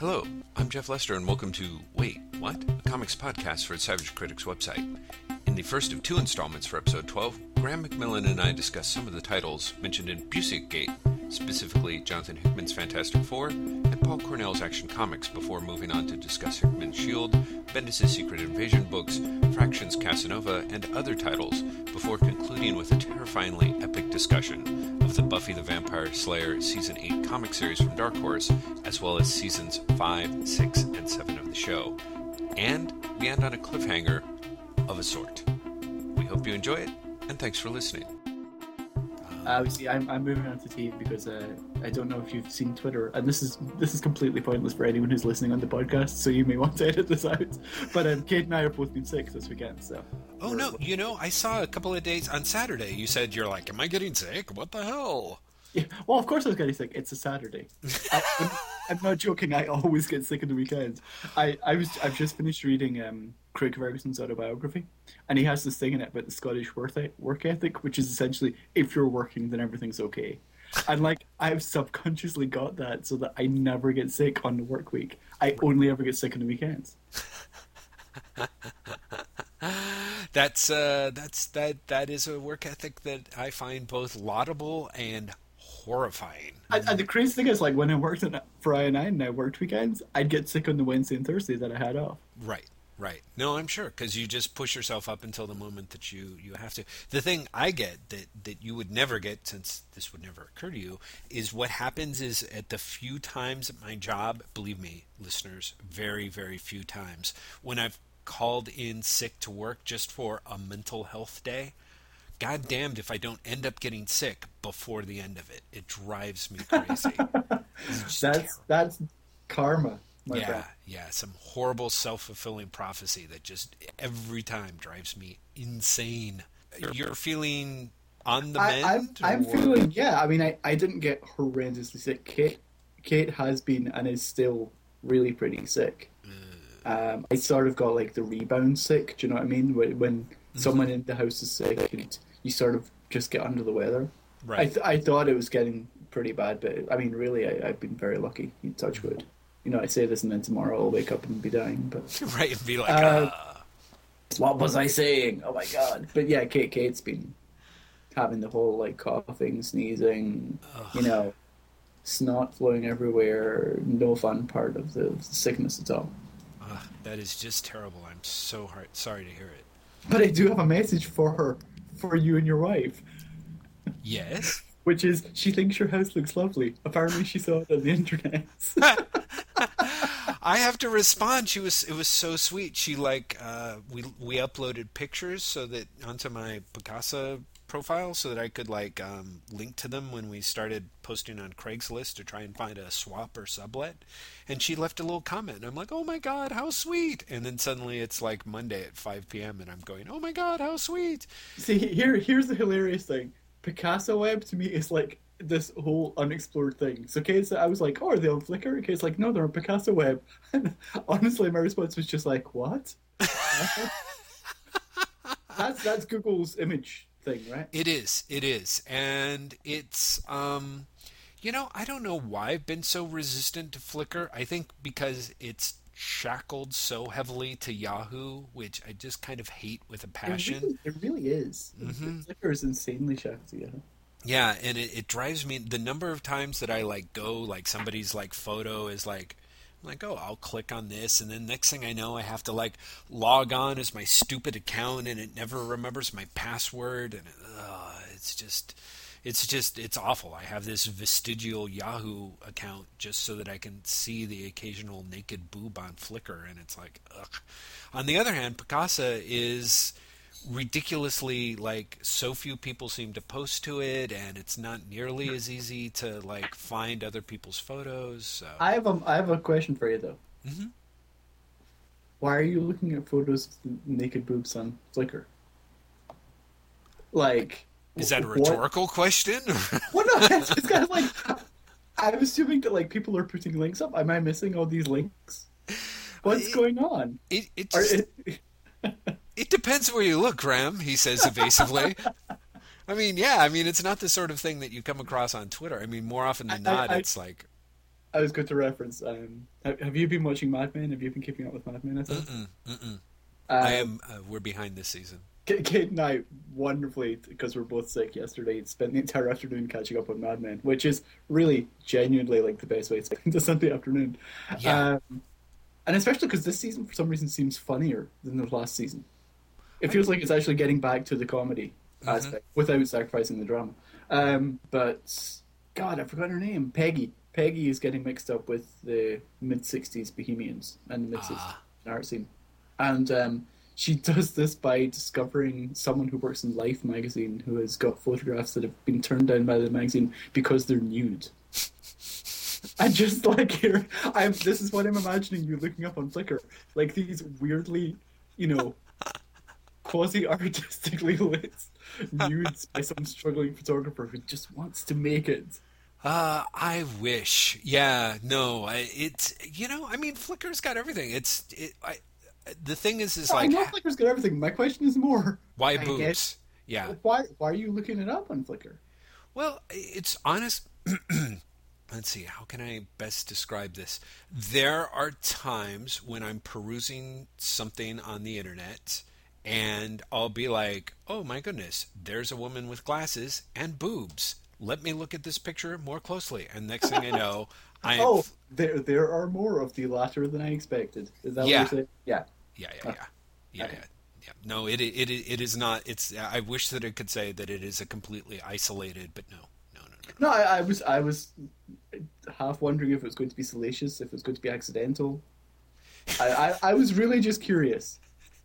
Hello, I'm Jeff Lester, and welcome to Wait, What? A comics podcast for Savage Critics website. In the first of two installments for episode 12, Graeme McMillan and I discuss some of the titles mentioned in Busiek Gate, specifically Jonathan Hickman's Fantastic Four and Paul Cornell's Action Comics, before moving on to discuss Hickman's Shield, Bendis' Secret Invasion books, Fraction's Casanova, and other titles, before concluding with a terrifyingly epic discussion of the Buffy the Vampire Slayer Season 8 comic series from Dark Horse, as well as Seasons 5, 6, and 7 of the show. And we end on a cliffhanger of a sort. We hope you enjoy it, and thanks for listening. Obviously, I'm, I'm moving on to team because uh, I don't know if you've seen Twitter, and this is this is completely pointless for anyone who's listening on the podcast. So you may want to edit this out. But um, Kate and I have both been sick this weekend, so. Oh no! You know, I saw a couple of days on Saturday. You said you're like, "Am I getting sick? What the hell?" Yeah, well, of course I was getting sick. It's a Saturday. I, I'm, I'm not joking. I always get sick on the weekends. I, I was I've just finished reading um, Craig Ferguson's autobiography, and he has this thing in it about the Scottish work ethic, which is essentially if you're working, then everything's okay. And like I've subconsciously got that so that I never get sick on the work week. I only ever get sick on the weekends. that's uh, that's that that is a work ethic that I find both laudable and horrifying. And, and the crazy thing is, like when I worked for io9 and I worked weekends, I'd get sick on the Wednesday and Thursday that I had off. Right. Right. No, I'm sure because you just push yourself up until the moment that you you have to. The thing I get that that you would never get since this would never occur to you is what happens is at the few times at my job, believe me, listeners, very very few times when I've called in sick to work just for a mental health day. God damned if I don't end up getting sick before the end of it. It drives me crazy. that's terrible. that's karma yeah, friend. yeah, some horrible self fulfilling prophecy that just every time drives me insane. You're feeling on the mend. I, am feeling, yeah. I mean, I, I didn't get horrendously sick. Kate, Kate has been and is still really pretty sick. Mm. Um, I sort of got like the rebound sick. Do you know what I mean? When, when mm-hmm. someone in the house is sick, and you sort of just get under the weather. Right. I, th- I thought it was getting pretty bad, but I mean, really, I, have been very lucky. You touch wood you know, I say this and then tomorrow I'll wake up and be dying. But right, and be like, uh, uh, what was I saying? Oh my god! But yeah, Kate, Kate's been having the whole like coughing, sneezing, Ugh. you know, snot flowing everywhere. No fun part of the, the sickness at all. Uh, that is just terrible. I'm so hard, sorry to hear it. But I do have a message for her, for you and your wife. Yes. Which is, she thinks your house looks lovely. Apparently, she saw it on the internet. I have to respond. She was it was so sweet. She like uh, we we uploaded pictures so that onto my Picasa profile so that I could like um, link to them when we started posting on Craigslist to try and find a swap or sublet. And she left a little comment. I'm like, oh my god, how sweet! And then suddenly it's like Monday at 5 p.m. and I'm going, oh my god, how sweet! See, here here's the hilarious thing. Picasa Web to me is like this whole unexplored thing. So Kate's, I was like, oh, are they on Flickr? Kate's like, no, they're on Picasa Web. And honestly, my response was just like, what? that's that's Google's image thing, right? It is. It is, and it's um, you know, I don't know why I've been so resistant to Flickr. I think because it's shackled so heavily to Yahoo, which I just kind of hate with a passion. It really, it really is. Mm-hmm. Flickr is insanely shackled to Yahoo. Yeah, and it, it drives me the number of times that I like go like somebody's like photo is like I'm like, oh, I'll click on this, and then next thing I know, I have to like log on as my stupid account, and it never remembers my password, and uh, it's just, it's just, it's awful. I have this vestigial Yahoo account just so that I can see the occasional naked boob on Flickr, and it's like, ugh. On the other hand, Picasa is ridiculously like so few people seem to post to it and it's not nearly as easy to like find other people's photos so. i have a i have a question for you though mm-hmm. why are you looking at photos of naked boobs on flickr like is that a rhetorical what? question well no it's, it's kind of like i'm assuming that like people are putting links up am i missing all these links what's it, going on it, it, just... it it depends where you look, Graeme, he says evasively. I mean, yeah, I mean, it's not the sort of thing that you come across on Twitter. I mean, more often than not, I, I, it's like. I was going to reference. Um, have, have you been watching Mad Men? Have you been keeping up with Mad Men at all? Mm-mm, mm-mm. Um, I am. Uh, we're behind this season. Kate, and I wonderfully, because we're both sick yesterday, spent the entire afternoon catching up on Mad Men, which is really genuinely like the best way to spend a Sunday afternoon. Yeah. Um, and especially because this season, for some reason, seems funnier than the last season. It feels like it's actually getting back to the comedy Mm-hmm. aspect without sacrificing the drama. Um, but God, I forgot her name. Peggy. Peggy is getting mixed up with the mid '60s Bohemians and the mid '60s Ah. art scene, and um, she does this by discovering someone who works in Life magazine who has got photographs that have been turned down by the magazine because they're nude. I just like here, I'm. This is what I'm imagining you looking up on Flickr, like these weirdly, you know, quasi artistically lit nudes by some struggling photographer who just wants to make it. Uh, I wish. Yeah, no, I, it's you know, I mean, Flickr's got everything. It's it. I, the thing is, is I like know Flickr's got everything. My question is more: why I boobs? guess- Yeah. Why? Why are you looking it up on Flickr? Well, it's honest. Let's see, how can I best describe this? There are times when I'm perusing something on the internet and I'll be like, oh my goodness, there's a woman with glasses and boobs. Let me look at this picture more closely. And next thing I know, I'm. Oh, there there are more of the latter than I expected. Is that Yeah. what you're saying? Yeah. Yeah, yeah, yeah. Yeah, Okay. yeah. Yeah. No, it, it, it, is not. It's. I wish that it could say that it is a completely isolated, but no. No, no, no. No, I, I was I was half wondering if it was going to be salacious, if it was going to be accidental. I, I, I was really just curious.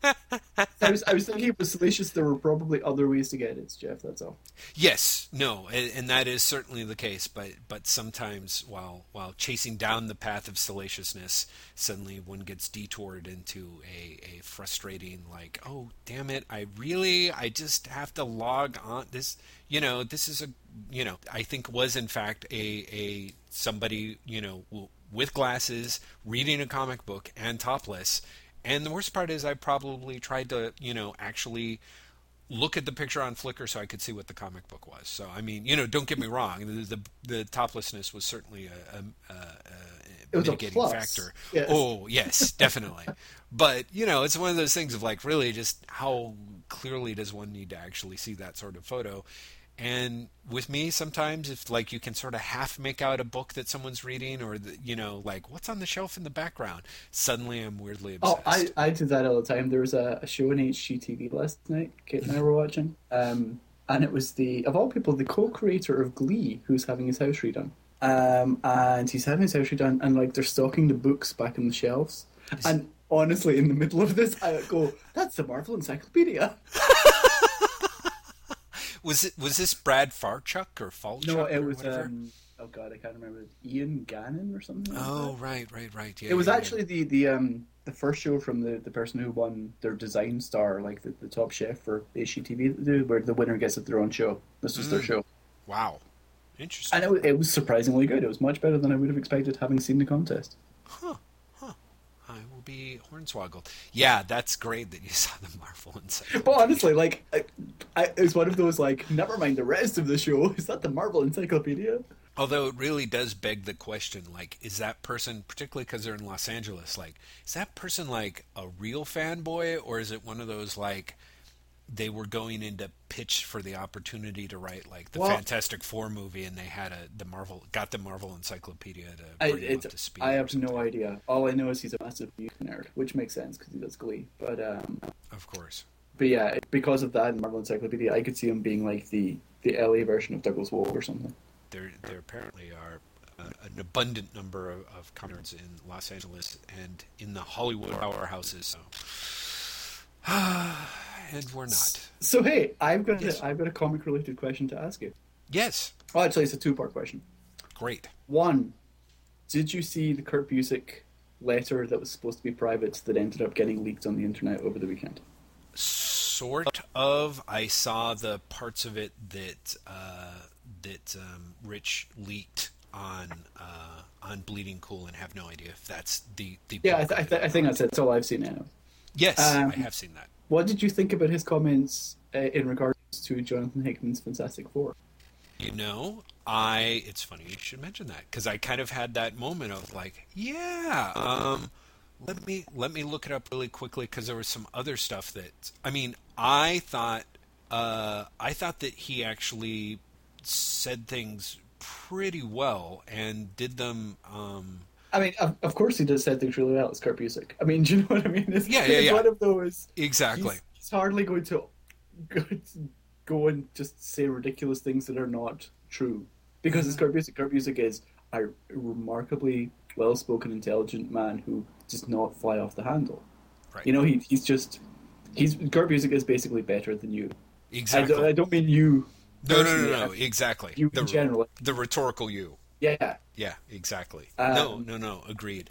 I was I was thinking it was salacious. There were probably other ways to get it, Jeff. That's all. Yes, no, and, and that is certainly the case. But but sometimes while while chasing down the path of salaciousness, suddenly one gets detoured into a, a frustrating like, oh damn it, I really I just have to log on this. You know, this is a you know I think was in fact a a somebody you know with glasses reading a comic book and topless. And the worst part is I probably tried to you know actually look at the picture on Flickr so I could see what the comic book was. So I mean, you know, don't get me wrong, the the, the toplessness was certainly a, a, a, a mitigating factor. Yes. Oh yes, definitely. but you know, it's one of those things of like really just how clearly does one need to actually see that sort of photo. And with me, sometimes if like you can sort of half make out a book that someone's reading, or the, you know, like what's on the shelf in the background, suddenly I'm weirdly obsessed. Oh, I, I do that all the time. There was a, a show on HGTV last night. Kate and I were watching, um, and it was the of all people the co-creator of Glee who's having his house redone. Um, and he's having his house redone, and like they're stocking the books back on the shelves. And honestly, in the middle of this, I go, "That's the Marvel Encyclopedia." Was it was this Brad Farchuk or Falchuk? No, it was. Um, oh God, I can't remember. Ian Gannon or something. like Oh that. right, right, right. Yeah, It was yeah, yeah. actually the the um the first show from the, the person who won their design star, like the, the top chef for HGTV, where the winner gets their own show. This was their Mm. show, wow, interesting. and it, it was surprisingly good. It was much better than I would have expected, having seen the contest. Huh, huh. I will be hornswoggled. Yeah, that's great that you saw the Marvel Encyclopedia. But honestly, like, I, I, it was one of those like, never mind the rest of the show. Is that the Marvel Encyclopedia? Although it really does beg the question, like, is that person, particularly because they're in Los Angeles, like, is that person like a real fanboy, or is it one of those like they were going into pitch for the opportunity to write like the Well- Fantastic Four movie, and they had a the Marvel got the Marvel Encyclopedia to I, bring it, up to speed. I have no idea. All I know is he's a massive music nerd, which makes sense because he does Glee. But um, Of course. but yeah, because of that, Marvel Encyclopedia, I could see him being like the the LA version of Douglas Wolk or something. there there apparently are uh, an abundant number of, of in Los Angeles and in the Hollywood powerhouses. So, and we're not. So hey, I've got Yes. a, I've got a comic related question to ask you. Yes, Oh, actually, it's a two part question. great. One, did you see the Kurt Busiek letter that was supposed to be private that ended up getting leaked on the internet over the weekend? Sort of. I saw the parts of it that uh, that um, Rich leaked on uh, on Bleeding Cool, and have no idea if that's the the. Yeah, I, th- I, th- I think that's it. That's all I've seen now. Yes, Um, I have seen that. What did you think about his comments uh, in regards to Jonathan Hickman's Fantastic Four? You know, I it's funny you should mention that because I kind of had that moment of like, yeah, um, let me let me look it up really quickly because there was some other stuff that I mean I thought uh, I thought that he actually said things pretty well and did them. Um, I mean, of, of course he does said things really well. It's Kurt Busiek. I mean, do you know what I mean? It's, Yeah, yeah, yeah. one of those. exactly. He's, he's hardly going to go, go and just say ridiculous things that are not true because it's mm-hmm. Kurt Busiek. Kurt Busiek is a remarkably well-spoken, intelligent man who does not fly off the handle. Right. You know, he, he's just he's Kurt Busiek is basically better than you. I exactly. don't, I don't mean you. no, no, no, personally, no. Exactly. You the, in general. the rhetorical you. Yeah, Yeah, exactly. Um, no, no, no. Agreed.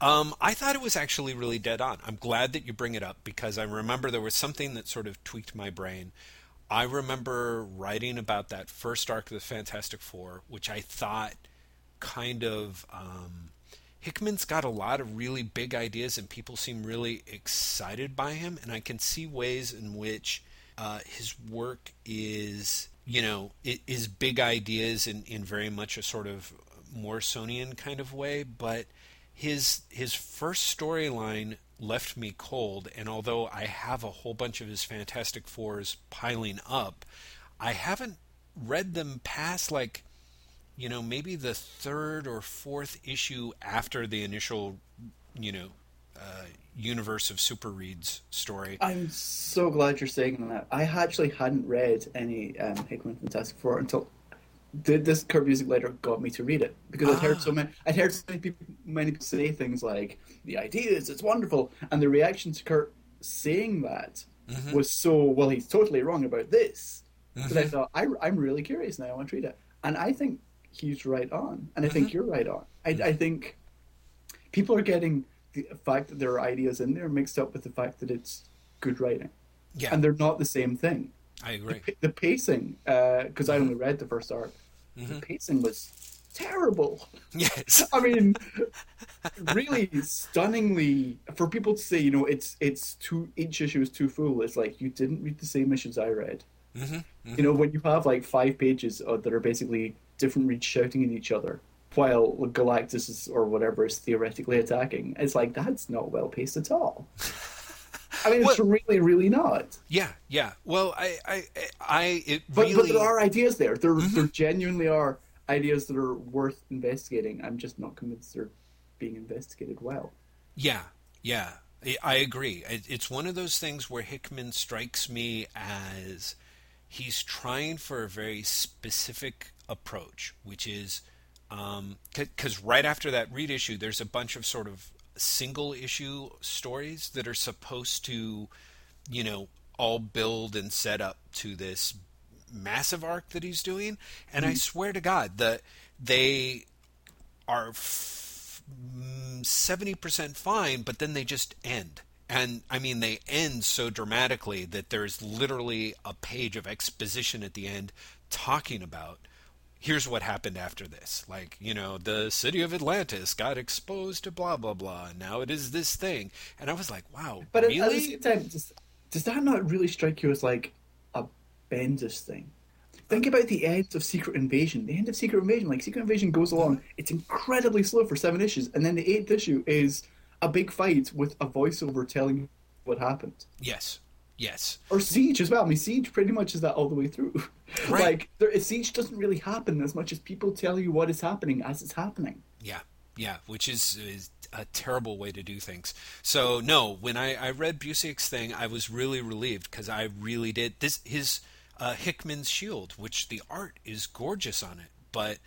Um, I thought it was actually really dead on. I'm glad that you bring it up because I remember there was something that sort of tweaked my brain. I remember writing about that first arc of the Fantastic Four, which I thought kind of. Um, Hickman's got a lot of really big ideas, and people seem really excited by him. And I can see ways in which uh, his work is, you know, is big ideas in, in very much a sort of Morrisonian kind of way. But his his first storyline left me cold, and although I have a whole bunch of his Fantastic Fours piling up, I haven't read them past like you know, maybe the third or fourth issue after the initial, you know, uh, universe of super Reeds story. I'm so glad you're saying that. I actually hadn't read any um, Hickman Fantastic Four until th- this Kurt Busiek letter got me to read it because I'd heard so ah. many. I'd heard so many people, many people say things like the ideas, it's wonderful, and the reaction to Kurt saying that mm-hmm. was so well. He's totally wrong about this. That I mm-hmm. thought I, I'm really curious now. I want to read it, and I think he's right on, and I think mm-hmm. you're right on. I, I think people are getting the fact that there are ideas in there mixed up with the fact that it's good writing, Yeah, and they're not the same thing. I agree. Pa- The pacing, because I only read the first arc, Mm-hmm. the pacing was terrible. Yes. I mean, really stunningly for people to say, you know, it's it's too each issue is too full. It's like you didn't read the same issues I read. Mm-hmm. You know, when you have like five pages uh, that are basically different Reeds shouting at each other, while Galactus is, or whatever is theoretically attacking, it's like that's not well paced at all. I mean, it's Well- really, really not. Yeah, yeah. Well, I, I, I, it But, really. but there are ideas there. There, there mm-hmm. genuinely are ideas that are worth investigating. I'm just not convinced they're being investigated well. Yeah, yeah, I agree. It's one of those things where Hickman strikes me as he's trying for a very specific approach, which is Um, because right after that read issue, there's a bunch of sort of single issue stories that are supposed to, you know, all build and set up to this massive arc that he's doing. And I mm-hmm. swear to God, that they are mm, seventy percent fine, but then they just end. And I mean, they end so dramatically that there's literally a page of exposition at the end talking about here's what happened after this. Like, you know, the city of Atlantis got exposed to blah blah blah, and now it is this thing. And I was like, wow, But at- really? at the same time, does, does that not really strike you as like a Bendis thing? Think uh, about the end of Secret Invasion. The end of Secret Invasion, like Secret Invasion goes along, it's incredibly slow for seven issues, and then the eighth issue is a big fight with a voiceover telling you what happened. yes, yes. Or Siege as well. I mean, Siege pretty much is that all the way through. Right. like, there, Siege doesn't really happen as much as people tell you what is happening as it's happening. Yeah, yeah, which is, is a terrible way to do things. So no, when I, I read Busiek's thing, I was really relieved because I really did this. His uh, Hickman's Shield, which the art is gorgeous on it, but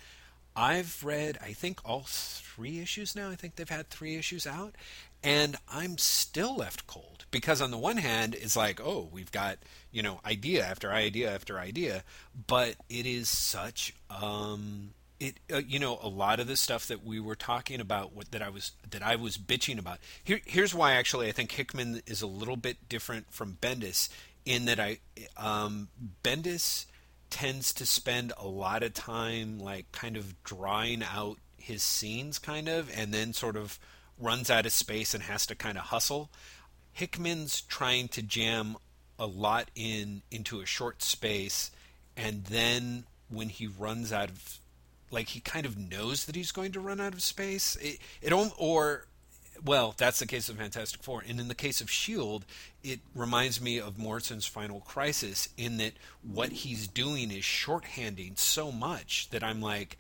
I've read I think all three issues now. I think they've had three issues out, and I'm still left cold because on the one hand, it's like oh we've got you know idea after idea after idea, but it is such um it uh, you know a lot of the stuff that we were talking about what that I was that I was bitching about. Here here's why actually I think Hickman is a little bit different from Bendis in that I um Bendis tends to spend a lot of time like kind of drawing out his scenes kind of and then sort of runs out of space and has to kind of hustle Hickman's trying to jam a lot in into a short space and then when he runs out of like he kind of knows that he's going to run out of space. It, it or well, that's the case of Fantastic Four. And in the case of Shield, it reminds me of Morrison's Final Crisis in that what he's doing is shorthanding so much that I'm like,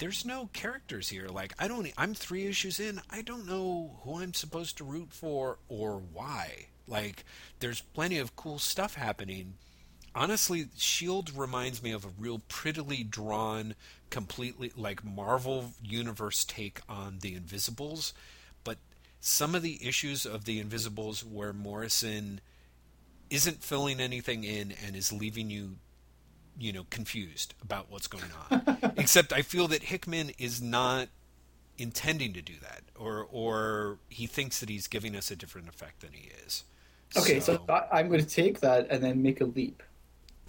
there's no characters here. Like I don't, I'm three issues in. I don't know who I'm supposed to root for or why. Like there's plenty of cool stuff happening. Honestly, Shield reminds me of a real prettily drawn, completely like Marvel universe take on the Invisibles but some of the issues of the Invisibles where Morrison isn't filling anything in and is leaving you you know confused about what's going on. Except i feel that hickman is not intending to do that or or he thinks that he's giving us a different effect than he is. Okay so, so i'm going to take that and then make a leap.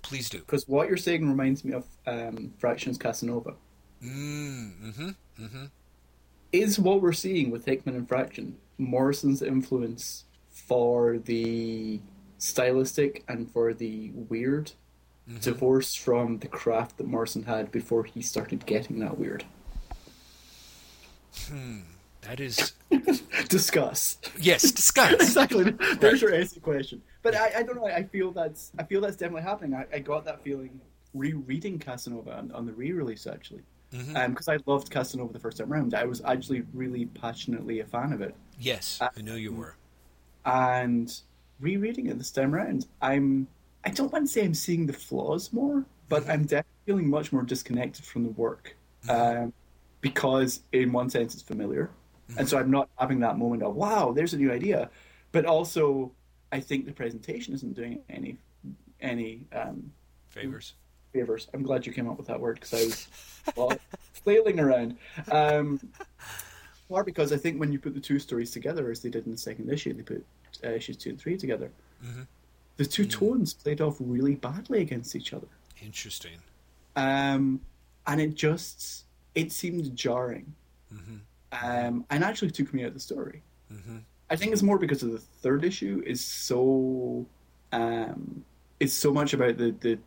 Please do. Because what you're saying reminds me of um, Fraction's casanova. Mm, mm-hmm mm-hmm. Is what we're seeing with Hickman and Fraction Morrison's influence for the stylistic and for the weird, mm-hmm. divorced from the craft that Morrison had before he started getting that weird. Hmm. That is discuss. Yes, discuss. exactly. There's right. your essay question. But I, I don't know. I feel that's I feel that's definitely happening. I, I got that feeling rereading Casanova on, on the re-release actually because mm-hmm. um, I loved Casanova the first time around. I was actually really passionately a fan of it. Yes, uh, I know you were. And rereading it this time around, I'm I don't want to say I'm seeing the flaws more, but mm-hmm. I'm definitely feeling much more disconnected from the work mm-hmm. um, because, in one sense, it's familiar, and so mm-hmm. I'm not having that moment of wow, there's a new idea, but also I think the presentation isn't doing any any um, favors favors. I'm glad you came up with that word because I was well, flailing around. Um, or because I think when you put the two stories together, as they did in the second issue, they put uh, issues two and three together. Mm-hmm. The 2 mm-hmm. tones played off really badly against each other. Interesting. Um, and it just it seemed jarring, mm-hmm. um, and actually took me out of the story. Mm-hmm. I think it's more because of the third issue is so um, it's so much about the, the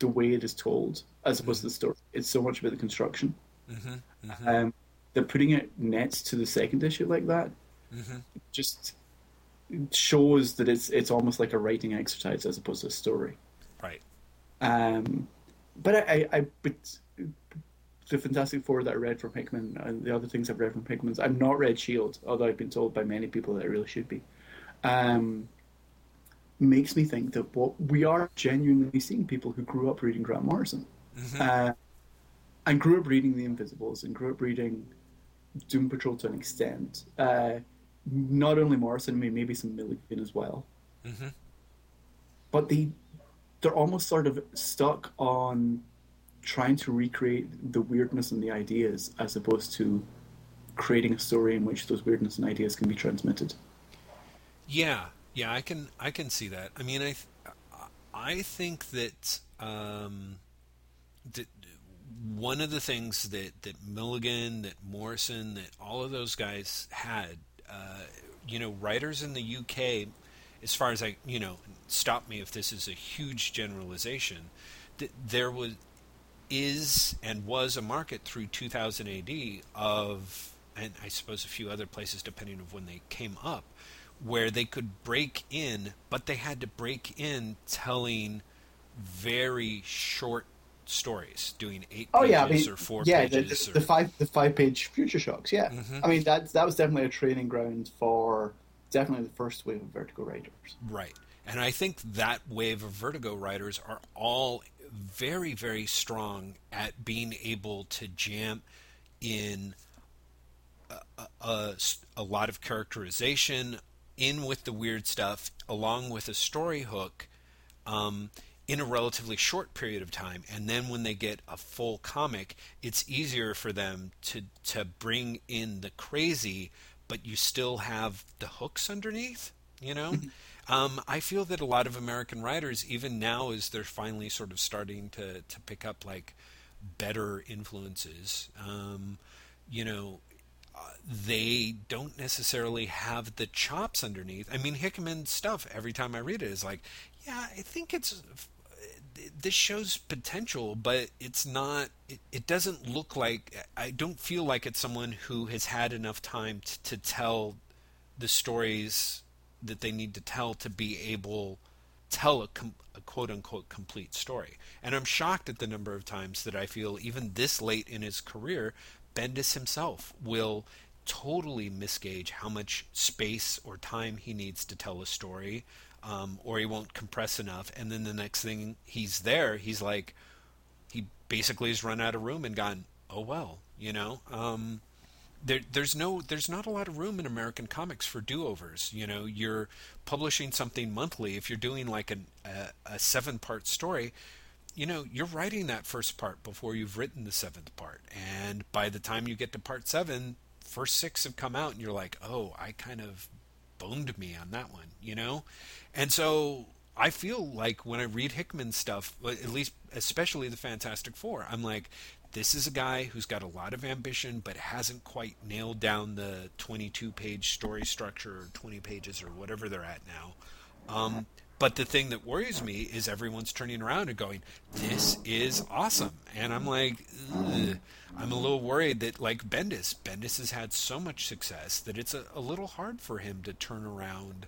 the way it is told as opposed mm-hmm. to the story. It's so much about the construction. Mm-hmm. Mm-hmm. Um, they're putting it next to the second issue like that. Mm-hmm. Just shows that it's it's almost like a writing exercise as opposed to a story. Right. Um, but I, I, I but the Fantastic Four that I read from Hickman and the other things I've read from Hickman's, I've not read Shield, although I've been told by many people that I really should be. Um, makes me think that what we are genuinely seeing people who grew up reading Grant Morrison mm-hmm. uh, and grew up reading The Invisibles and grew up reading Doom Patrol to an extent. Uh, not only Morrison, maybe some Milligan as well. Mm-hmm. But they they're almost sort of stuck on trying to recreate the weirdness and the ideas as opposed to creating a story in which those weirdness and ideas can be transmitted. Yeah, yeah, I can I can see that. I mean, I I think that um, that one of the things that that Milligan, that Morrison, that all of those guys had, uh, you know, writers in the UK, as far as I, you know, stop me if this is a huge generalization, that there was is and was a market through 2000 AD of, and I suppose a few other places depending on when they came up, where they could break in, but they had to break in telling very short stories, doing eight oh, pages yeah, I mean, or four yeah, pages. The, the, or... the, five the five page Future Shocks. Yeah, mm-hmm. I mean that that was definitely a training ground for definitely the first wave of Vertigo writers. Right, and I think that wave of Vertigo writers are all very very strong at being able to jam in. A, a, a, lot of characterization, in with the weird stuff along with a story hook um, in a relatively short period of time and then when they get a full comic it's easier for them to to bring in the crazy but you still have the hooks underneath you know mm-hmm. um, I feel that a lot of American writers even now as they're finally sort of starting to to pick up like better influences um, you know they don't necessarily have the chops underneath. I mean, Hickman's stuff, every time I read it, is like, yeah, I think it's this shows potential, but it's not. It, it, doesn't look like. I don't feel like it's someone who has had enough time to, tell the stories that they need to tell to be able tell a, com, a quote unquote complete story. And I'm shocked at the number of times that I feel even this late in his career, Bendis himself will totally misgauge how much space or time he needs to tell a story, um, or he won't compress enough. And then the next thing he's there, he's like, he basically has run out of room and gone, oh well, you know. Um, there, there's no, there's not a lot of room in American comics for do-overs. You know, you're publishing something monthly. If you're doing like an, a, a seven-part story, you know, you're writing that first part before you've written the seventh part, and by the time you get to part seven, first six have come out and you're like, oh, I kind of boned me on that one, you know? And so I feel like when I read Hickman's stuff, at least especially the Fantastic Four, I'm like, this is a guy who's got a lot of ambition but hasn't quite nailed down the 22 page story structure or 20 pages or whatever they're at now. Um, but the thing that worries me is everyone's turning around and going, "This is awesome," and I'm like, Ugh. I'm a little worried that like Bendis, Bendis has had so much success that it's a, a little hard for him to turn around,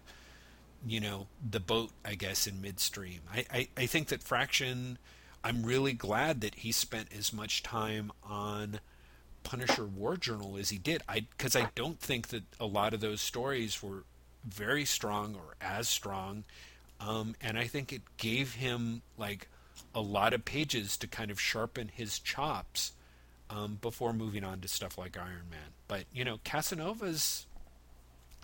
you know, the boat. I guess in midstream. I, I, I think that Fraction. I'm really glad that he spent as much time on Punisher War Journal as he did. I because I don't think that a lot of those stories were very strong or as strong um, and I think it gave him like a lot of pages to kind of sharpen his chops um, before moving on to stuff like Iron Man. But you know, Casanova's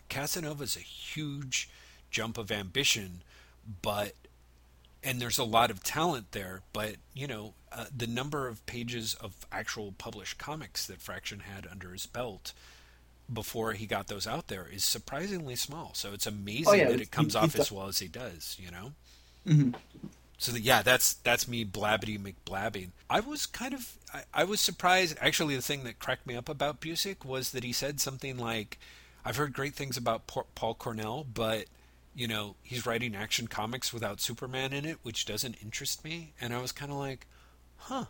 Casanova's a huge jump of ambition, but and there's a lot of talent there. But you know, uh, the number of pages of actual published comics that Fraction had under his belt before he got those out there is surprisingly small. So it's amazing oh, yeah, that it comes off as well as he does. You know. Mm-hmm. So the, yeah, that's that's me blabbity McBlabbing. I was kind of I, I, was surprised. Actually, the thing that cracked me up about Busiek was that he said something like, "I've heard great things about Paul Cornell, but." You know, he's writing action comics without Superman in it, which doesn't interest me. And I was kind of like, huh,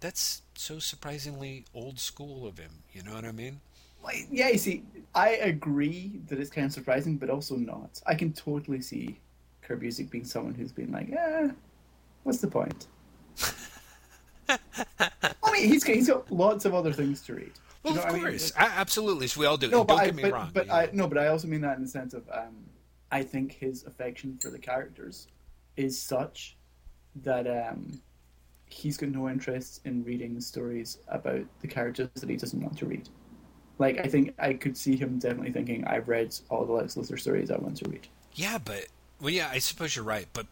that's so surprisingly old school of him. You know what I mean? Like, yeah, you see, I agree that it's kind of surprising, but also not. I can totally see Kurt Busiek being someone who's been like, eh, what's the point? I mean, he's, he's got lots of other things to read. Well, you know of course, I mean? absolutely. So we all do. No, Don't I, get me but, wrong. But I, no, but I also mean that in the sense of um, I think his affection for the characters is such that um, he's got no interest in reading stories about the characters that he doesn't want to read. Like I think I could see him definitely thinking, "I've read all the Lex Luthor stories I want to read." Yeah, but well, yeah, I suppose you're right. But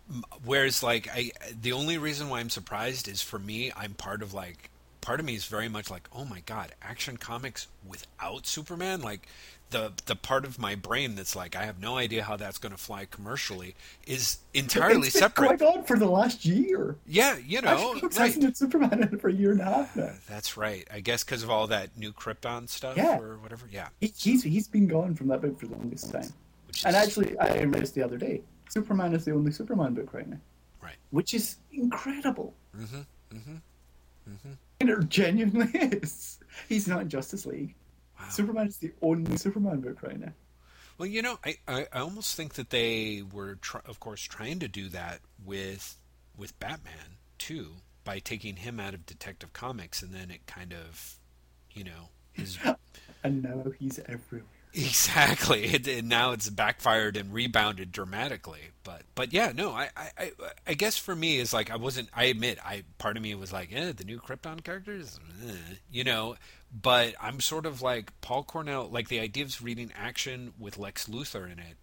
whereas, like, I the only reason why I'm surprised is for me, I'm part of like part of me is very much like, oh my god, action comics without Superman. Like the the part of my brain that's like, I have no idea how that's going to fly commercially is entirely it's been separate. Going on for the last year. Yeah, you know, right. hasn't Superman for a year and a half now. That's right. I guess because of all that new Krypton stuff yeah. or whatever. Yeah, he, he's he's been gone from that book for the longest time. Is... And actually, I read this the other day. Superman is the only Superman book right now. Right. Which is incredible. Mm-hmm. Mm-hmm. Mm-hmm. And it genuinely is. He's not in Justice League. Wow. Superman is the only Superman book right now. Well, you know, I, I, I almost think that they were, tr- of course, trying to do that with with Batman too, by taking him out of Detective Comics, and then it kind of, you know, his. and now he's everywhere. Exactly, and now it's backfired and rebounded dramatically. But but yeah, no, I, I I guess for me is like I wasn't. I admit, I part of me was like, eh, the new Krypton characters, eh, you know. But I'm sort of like Paul Cornell, like the idea of reading action with Lex Luthor in it.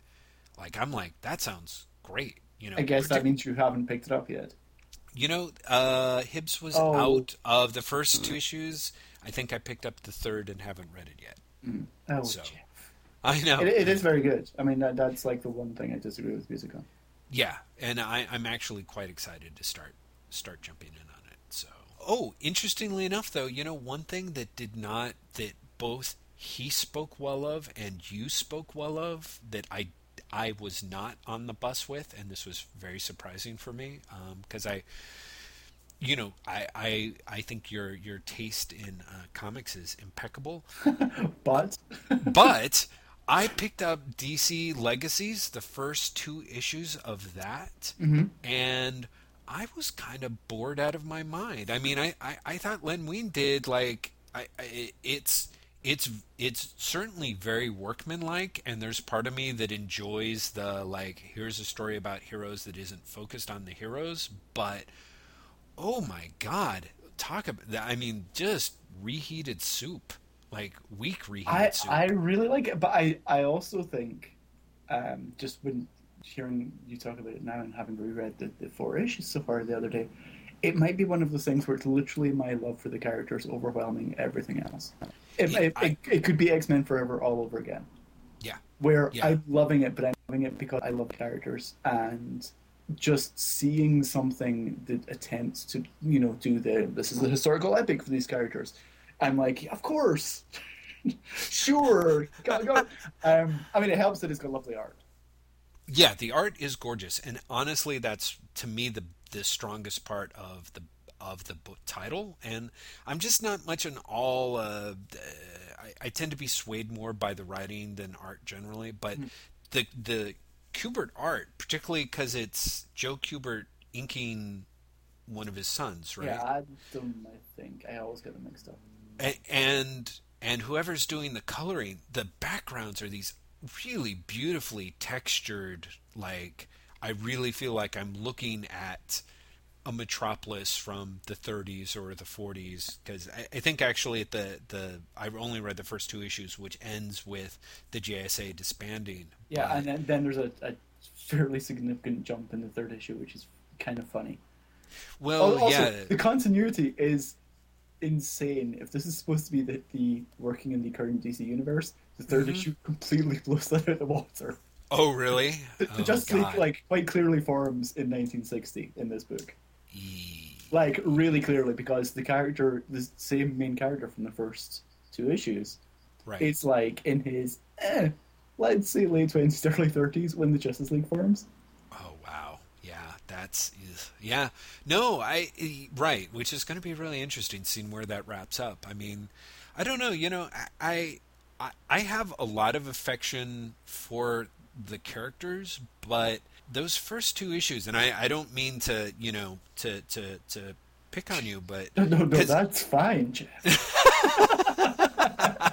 Like I'm like that sounds great. You know, I guess that means you haven't picked it up yet. You know, uh, Hibbs was oh. out of the first two issues. I think I picked up the third and haven't read it yet. Mm. Oh, so. I know it, it is very good. I mean, that, that's like the one thing I disagree with Busiek on. Yeah, and I, I'm actually quite excited to start start jumping in on it. So, oh, interestingly enough, though, you know, one thing that did not that both he spoke well of and you spoke well of that I I was not on the bus with, and this was very surprising for me because um, I, you know, I, I I think your your taste in uh, comics is impeccable, but but I picked up DC Legacies, the first two issues of that, mm-hmm. and I was kind of bored out of my mind. I mean, I, I, I thought Len Wein did like I, I it's it's it's certainly very workmanlike and there's part of me that enjoys the like here's a story about heroes that isn't focused on the heroes but oh my god talk about that i mean just reheated soup like weak reheated I, soup I really like it but i i also think um just when hearing you talk about it now and having reread the, the four issues so far the other day it might be one of those things where it's literally my love for the characters overwhelming everything else it, Yeah, it, I- it, it could be X Men Forever all over again. yeah Where Yeah. I'm loving it, but I'm loving it because I love characters and just seeing something that attempts to, you know, do the this is the historical epic for these characters. I'm like, of course, sure, go, go. Um, I mean, it helps that it's got lovely art. Yeah, the art is gorgeous, and honestly, that's to me the the strongest part of the of the book title. And I'm just not much an all. Uh, I, I tend to be swayed more by the writing than art generally, but the the Kubert art, particularly because it's Joe Kubert inking one of his sons, right? Yeah, Adam, I think I always get them mixed up. A- and and whoever's doing the coloring the backgrounds are these really beautifully textured like i really feel like i'm looking at a metropolis from the 30s or the 40s because I, I think actually at the the I've only read the first two issues which ends with the jsa disbanding Yeah, but- and then, then there's a, a fairly significant jump in the third issue, which is kind of funny. well also, yeah the continuity is insane. If this is supposed to be the, the working in the current DC universe, the 3rd Mhm. issue completely blows that out of the water. oh really The, oh, Justice League like quite clearly forms in 1960 in this book, like really clearly because the character, the same main character from the first two issues, right is like in his eh, let's say late 20s, early 30s when the Justice League forms. Oh wow, yeah, that's yeah. No, I right, which is going to be really interesting seeing where that wraps up. I mean, I don't know. You know, I I, I have a lot of affection for the characters, but those first two issues, and I I don't mean to you know to to to pick on you, but No, no, no, that's fine, Jeff.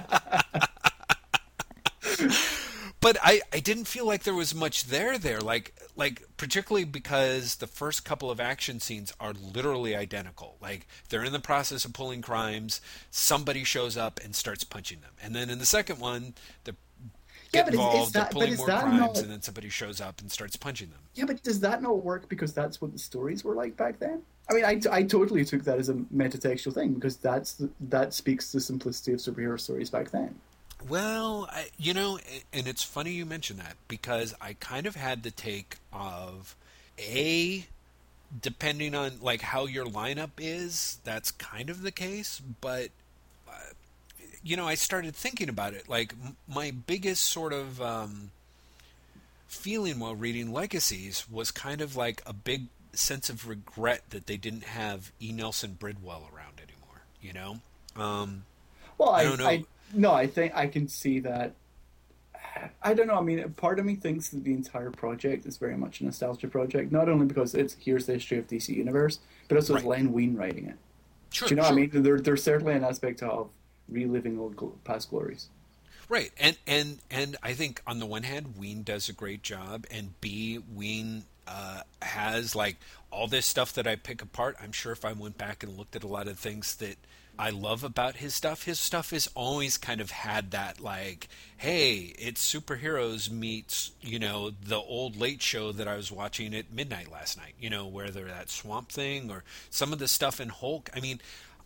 but I, I didn't feel like there was much there there like like particularly because the first couple of action scenes are literally identical like they're in the process of pulling crimes somebody shows up and starts punching them and then in the second one the Yeah, but is- is involved they're that- but pulling is more that crimes not- and then somebody shows up and starts punching them Yeah, but does that not work because that's what the stories were like back then? I mean, I, I totally took that as a metatextual thing because that's the, that speaks to the simplicity of superhero stories back then. Well, I, you know, and it's funny you mention that because I kind of had the take of a depending on like how your lineup is, that's kind of the case, but uh, you know, I started thinking about it. Like m- my biggest sort of um, feeling while reading Legacies was kind of like a big sense of regret that they didn't have E. Nelson Bridwell around anymore. You know, um, Well, I, I don't know. I no, I think I can see that. I don't know. I mean, part of me thinks that the entire project is very much a nostalgia project, not only because it's here's the history of DC Universe, but also it's Right. Len Wein writing it. sure, Do you know sure. what I mean? There, there's certainly an aspect of reliving old past glories. Right, and and and I think on the one hand, Wein does a great job, and B, Wein uh, has like all this stuff that I pick apart. I'm sure if I went back and looked at a lot of things that I love about his stuff, his stuff has always kind of had that like, hey, it's superheroes meets you know the old late show that I was watching at midnight last night. You know, whether that Swamp Thing or some of the stuff in Hulk. I mean,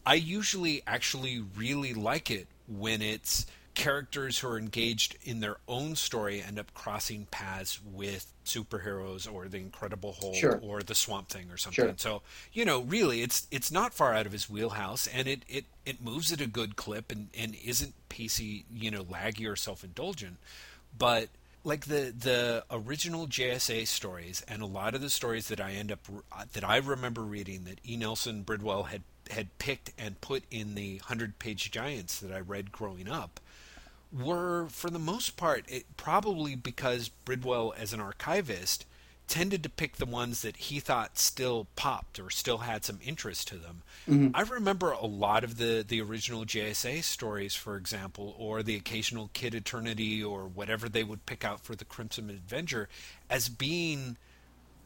I usually actually really like it when it's characters who are engaged in their own story end up crossing paths with superheroes or the Incredible Hulk Sure. or the Swamp Thing or something. Sure. So you know, really, it's it's not far out of his wheelhouse, and it it it moves at a good clip and and isn't pacey, you know, laggy or self indulgent. But like the the original JSA stories and a lot of the stories that I end up uh, that I remember reading that E. Nelson Bridwell had had picked and put in the hundred page giants that I read growing up were for the most part it, probably because Bridwell as an archivist tended to pick the ones that he thought still popped or still had some interest to them. Mm-hmm. I remember a lot of the the original JSA stories, for example, or the occasional Kid Eternity or whatever they would pick out for the Crimson Avenger as being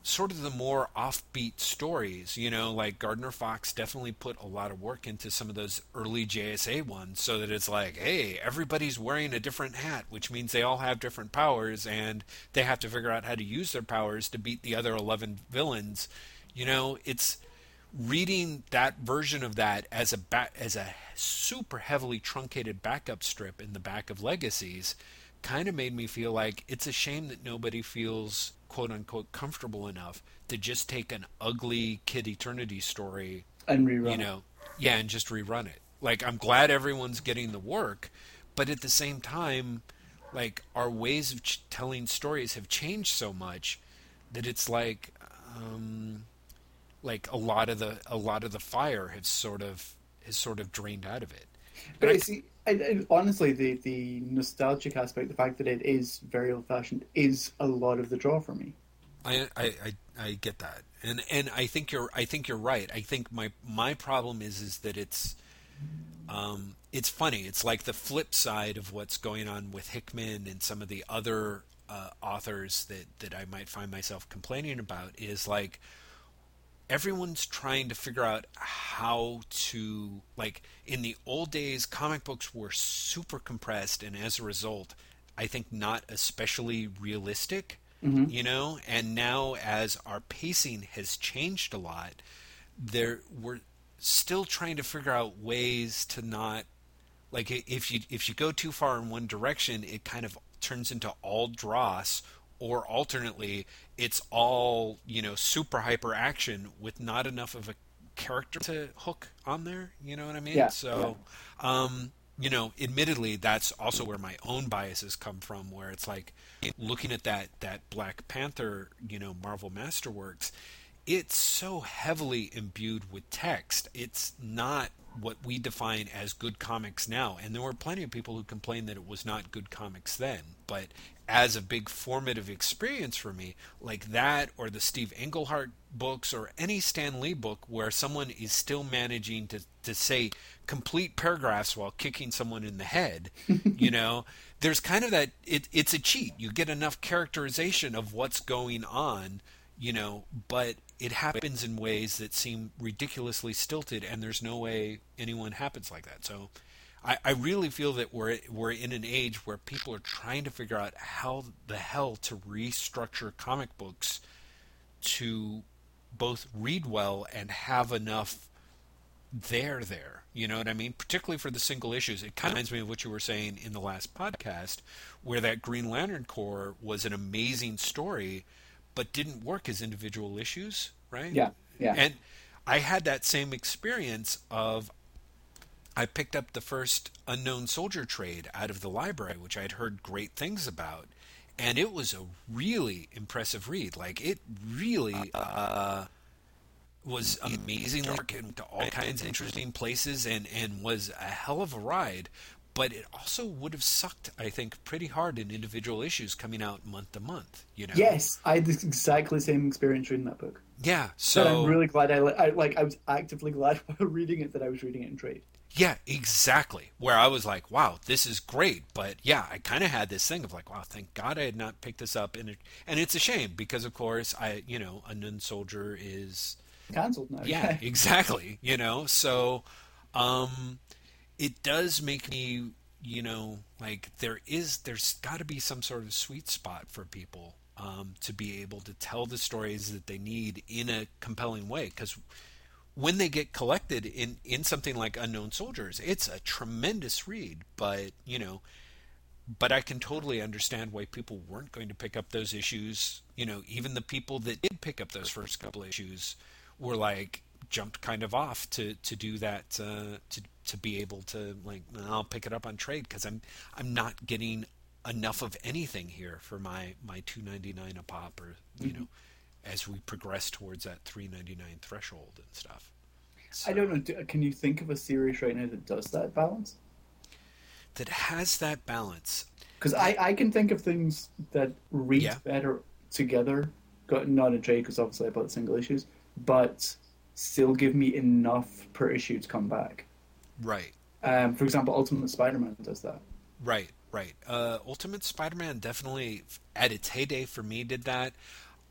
sort of the more offbeat stories. You know, like Gardner Fox definitely put a lot of work into some of those early JSA ones so that it's like, hey, everybody's wearing a different hat, which means they all have different powers and they have to figure out how to use their powers to beat the other 11 villains. You know, it's reading that version of that as a ba- as a super heavily truncated backup strip in the back of Legacies kind of made me feel like it's a shame that nobody feels quote unquote comfortable enough to just take an ugly Kid Eternity story and rerun you know yeah and just rerun it. Like i'm glad everyone's getting the work but at the same time like our ways of ch- telling stories have changed so much that it's like um like a lot of the a lot of the fire has sort of has sort of drained out of it but I, see I, I, honestly, the the nostalgic aspect, the fact that it is very old fashioned, is a lot of the draw for me. I, I, I, I get that, and and I think you're I think you're right. I think my my problem is is that it's um, it's funny. It's like the flip side of what's going on with Hickman and some of the other uh, authors that that I might find myself complaining about is like everyone's trying to figure out how to like in the old days comic books were super compressed and as a result i think not especially realistic mm-hmm. you know and now as our pacing has changed a lot there we're still trying to figure out ways to not like if you if you go too far in one direction it kind of turns into all dross or alternately it's all you know super hyper action with not enough of a character to hook on there you know what i mean yeah, so yeah. um you know admittedly that's also where my own biases come from where it's like looking at that that black panther you know marvel masterworks it's so heavily imbued with text it's not what we define as good comics now and there were plenty of people who complained that it was not good comics then but as a big formative experience for me, like that or the Steve Englehart books or any Stan Lee book where someone is still managing to, to say complete paragraphs while kicking someone in the head, you know, there's kind of that it, it's a cheat. You get enough characterization of what's going on, you know, but it happens in ways that seem ridiculously stilted and there's no way anyone happens like that. So I, I really feel that we're we're in an age where people are trying to figure out how the hell to restructure comic books to both read well and have enough there there. You know what I mean? Particularly for the single issues. It kind of reminds me of what you were saying in the last podcast, where that Green Lantern Corps was an amazing story, but didn't work as individual issues, right? Yeah. Yeah. And I had that same experience of I picked up the first Unknown Soldier trade out of the library, which I'd heard great things about, and it was a really impressive read. Like it really uh, was amazingly to all kinds of interesting places, and and was a hell of a ride. But it also would have sucked, I think, pretty hard in individual issues coming out month to month. You know. Yes, I had exactly the same experience reading that book. Yeah, so I'm really glad I, I like. I was actively glad while reading it that I was reading it in trade. Yeah, exactly. Where I was like, wow, this is great. But yeah, I kind of had this thing of like, wow, thank God I had not picked this up. And, it, and it's a shame because, of course, I, you know, Unknown Soldier is. Cancelled now. Yeah, exactly. You know, so um, it does make me, you know, like there is, there's got to be some sort of sweet spot for people um, to be able to tell the stories that they need in a compelling way. Because when they get collected in in something like unknown soldiers it's a tremendous read but you know but I can totally understand why people weren't going to pick up those issues. You know, even the people that did pick up those first couple issues were like jumped kind of off to to do that uh, to to be able to like I'll pick it up on trade because I'm I'm not getting enough of anything here for my my 2.99 a pop or you Mm-hmm. know as we progress towards that 3.99 threshold and stuff. I don't know. do- Can you think of a series right now that does that balance? That has that balance. Because I, I can think of things that read Yeah. better together, got not in trade because obviously I bought single issues, but still give me enough per issue to come back. Right. Um, for example, Ultimate Spider-Man does that. Right, right. Uh, Ultimate Spider-Man definitely, at its heyday for me, did that.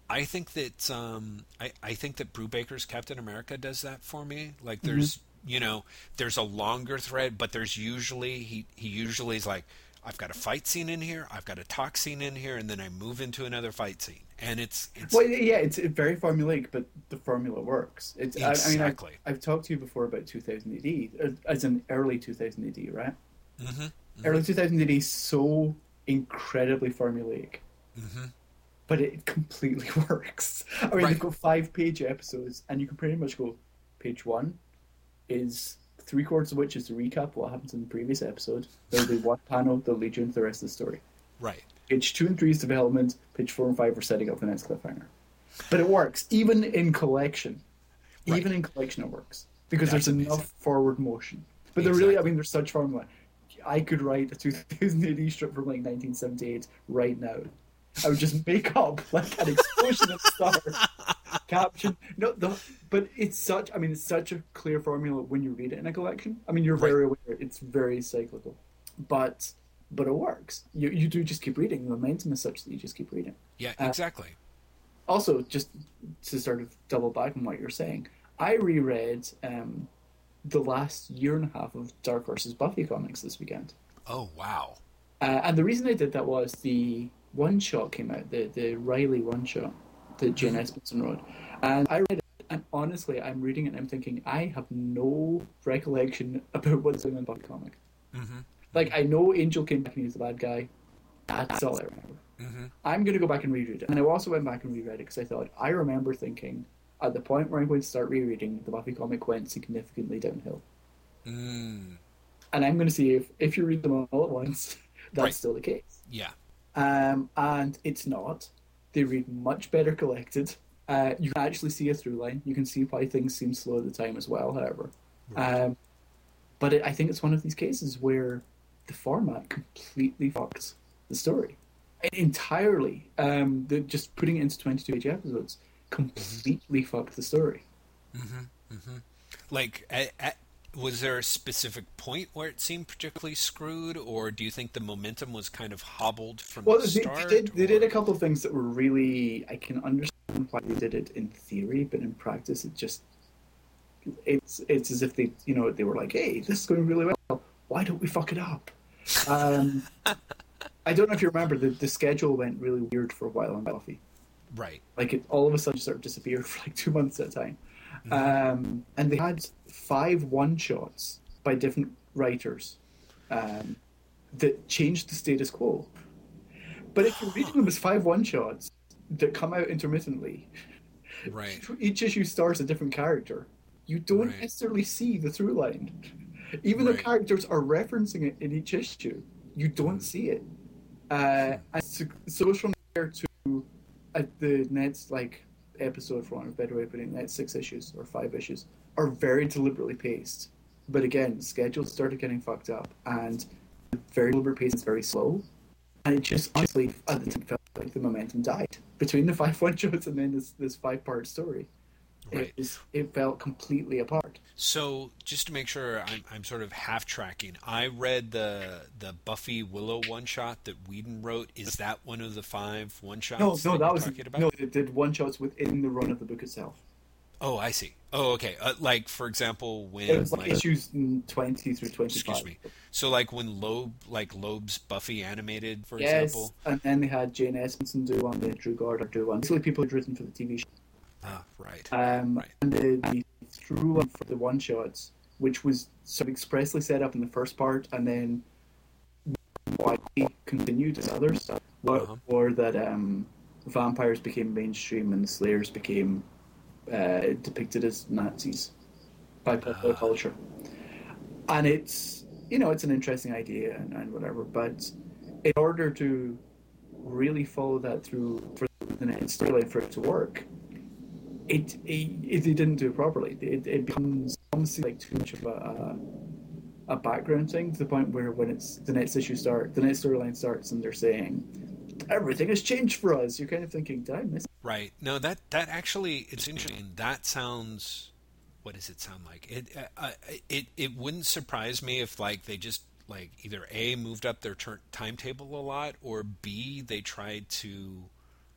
I think that um, I, I think that Brubaker's Captain America does that for me. Like, there's you know, there's a longer thread, but there's usually he he usually is like, I've got a fight scene in here, I've got a talk scene in here, and then I move into another fight scene, and it's it's Well, yeah, it's very formulaic, but the formula works. It's, I, I mean, I've, Exactly. I've talked to you before about 2000 AD, uh, as in early 2000 AD, right? Mhm, Early 2000 AD is so incredibly formulaic, Mhm. but it completely works. I mean, Right. they've got five page episodes, and you can pretty much go page one is three quarters of which is to recap what happens in the previous episode. There'll be one panel lead you into the rest of the story. right. Page two and three is development. Page four and five are setting up the next cliffhanger. But it works, even in collection. Right. Even in collection, it works because That's there's amazing. enough forward motion. But they're really, I mean, there's such formula. I could write a 2000 AD strip from like 1978 right now. I would just make up like an explosion of stars, caption. No, the, but it's such. I mean, it's such a clear formula when you read it in a collection. I mean, you're Right. very aware it's very cyclical, but but it works. You you do just keep reading. The momentum is such that you just keep reading. Yeah, Uh, exactly. Also, just to sort of double back on what you're saying, I reread um, the last year and a half of Dark Horse's Buffy comics this weekend. Oh wow. Uh, and the reason I did that was the one shot came out, the the Riley one shot that Jane Espenson wrote, and I read it. And honestly, I'm reading it and I'm thinking I have no recollection about what's going on in the Buffy comic. Mm-hmm. Like I know Angel came back and he was the bad guy. That's all I remember. Mm-hmm. I'm going to go back and reread it. And I also went back and reread it because I thought I remember thinking at the point where I'm going to start rereading, the Buffy comic went significantly downhill. Mm. And I'm going to see if if you read them all at once, that's Right. still the case. Yeah. um, and it's not. They read much better collected. Uh, you can actually see a through line. You can see why things seem slow at the time as well. However, um, but it, I think it's one of these cases where the format completely fucks the story entirely. Um, the, just putting it into twenty-two page episodes completely fucked the story. Like, at, at, was there a specific point where it seemed particularly screwed, or do you think the momentum was kind of hobbled from Well, the they, start? they did. They did a couple of things that were really. I can understand why they did it in theory, but in practice, it just. It's it's as if they you know they were like, hey, this is going really well. Why don't we fuck it up? Um, I don't know if you remember the the schedule went really weird for a while on Buffy. Right. Like it all of a sudden sort of disappeared for like two months at a time. Mm-hmm. Um, and they had five one shots by different writers um, that changed the status quo. But if you're reading them as five one shots that come out intermittently, Right. each issue stars a different character. You don't Right. necessarily see the through line. Even though characters are referencing it in each issue, you don't see it. Uh, and so, so it's from there to uh, the next like episode, for want of a better way of putting it, next six issues or five issues are very deliberately paced. But again, schedules started getting fucked up, and the very deliberate pace is very slow. And it just honestly, at the time, felt like the momentum died between the five one shots and then this this five part story. Right. It, was, it felt completely apart. So, just to make sure I'm, I'm sort of half tracking, I read the the Buffy Willow one shot that Whedon wrote. Is that one of the five one shots? No, no, that, was about? no. It did one shots within the run of the book itself. Oh, I see. Oh, okay. Uh, like for example, when It was like, like, issues twenty through twenty-five. excuse me. So like when Loeb, like Loeb's Buffy animated, for Yes, example. and then they had Jane Espenson do one, they had Drew Goddard do one. Basically, people who'd written for the TV show. Ah, right. Um, Right. And the, the through one for the one shots, which was sort of expressly set up in the first part, and then why continued as others, Uh-huh. were that um, vampires became mainstream and the Slayers became uh, depicted as Nazis by popular Ah. culture. And it's you know it's an interesting idea and, and whatever, but in order to really follow that through for the next storyline for it to work, it, it, it didn't do it properly. It, it becomes like too much of a, a, background thing to the point where when it's the next issue start, the next storyline starts, and they're saying everything has changed for us. You're kind of thinking, did I miss? Right. No, that that actually it's interesting. That sounds. What does it sound like? It uh, it it wouldn't surprise me if like they just like either a moved up their ter- timetable a lot or b they tried to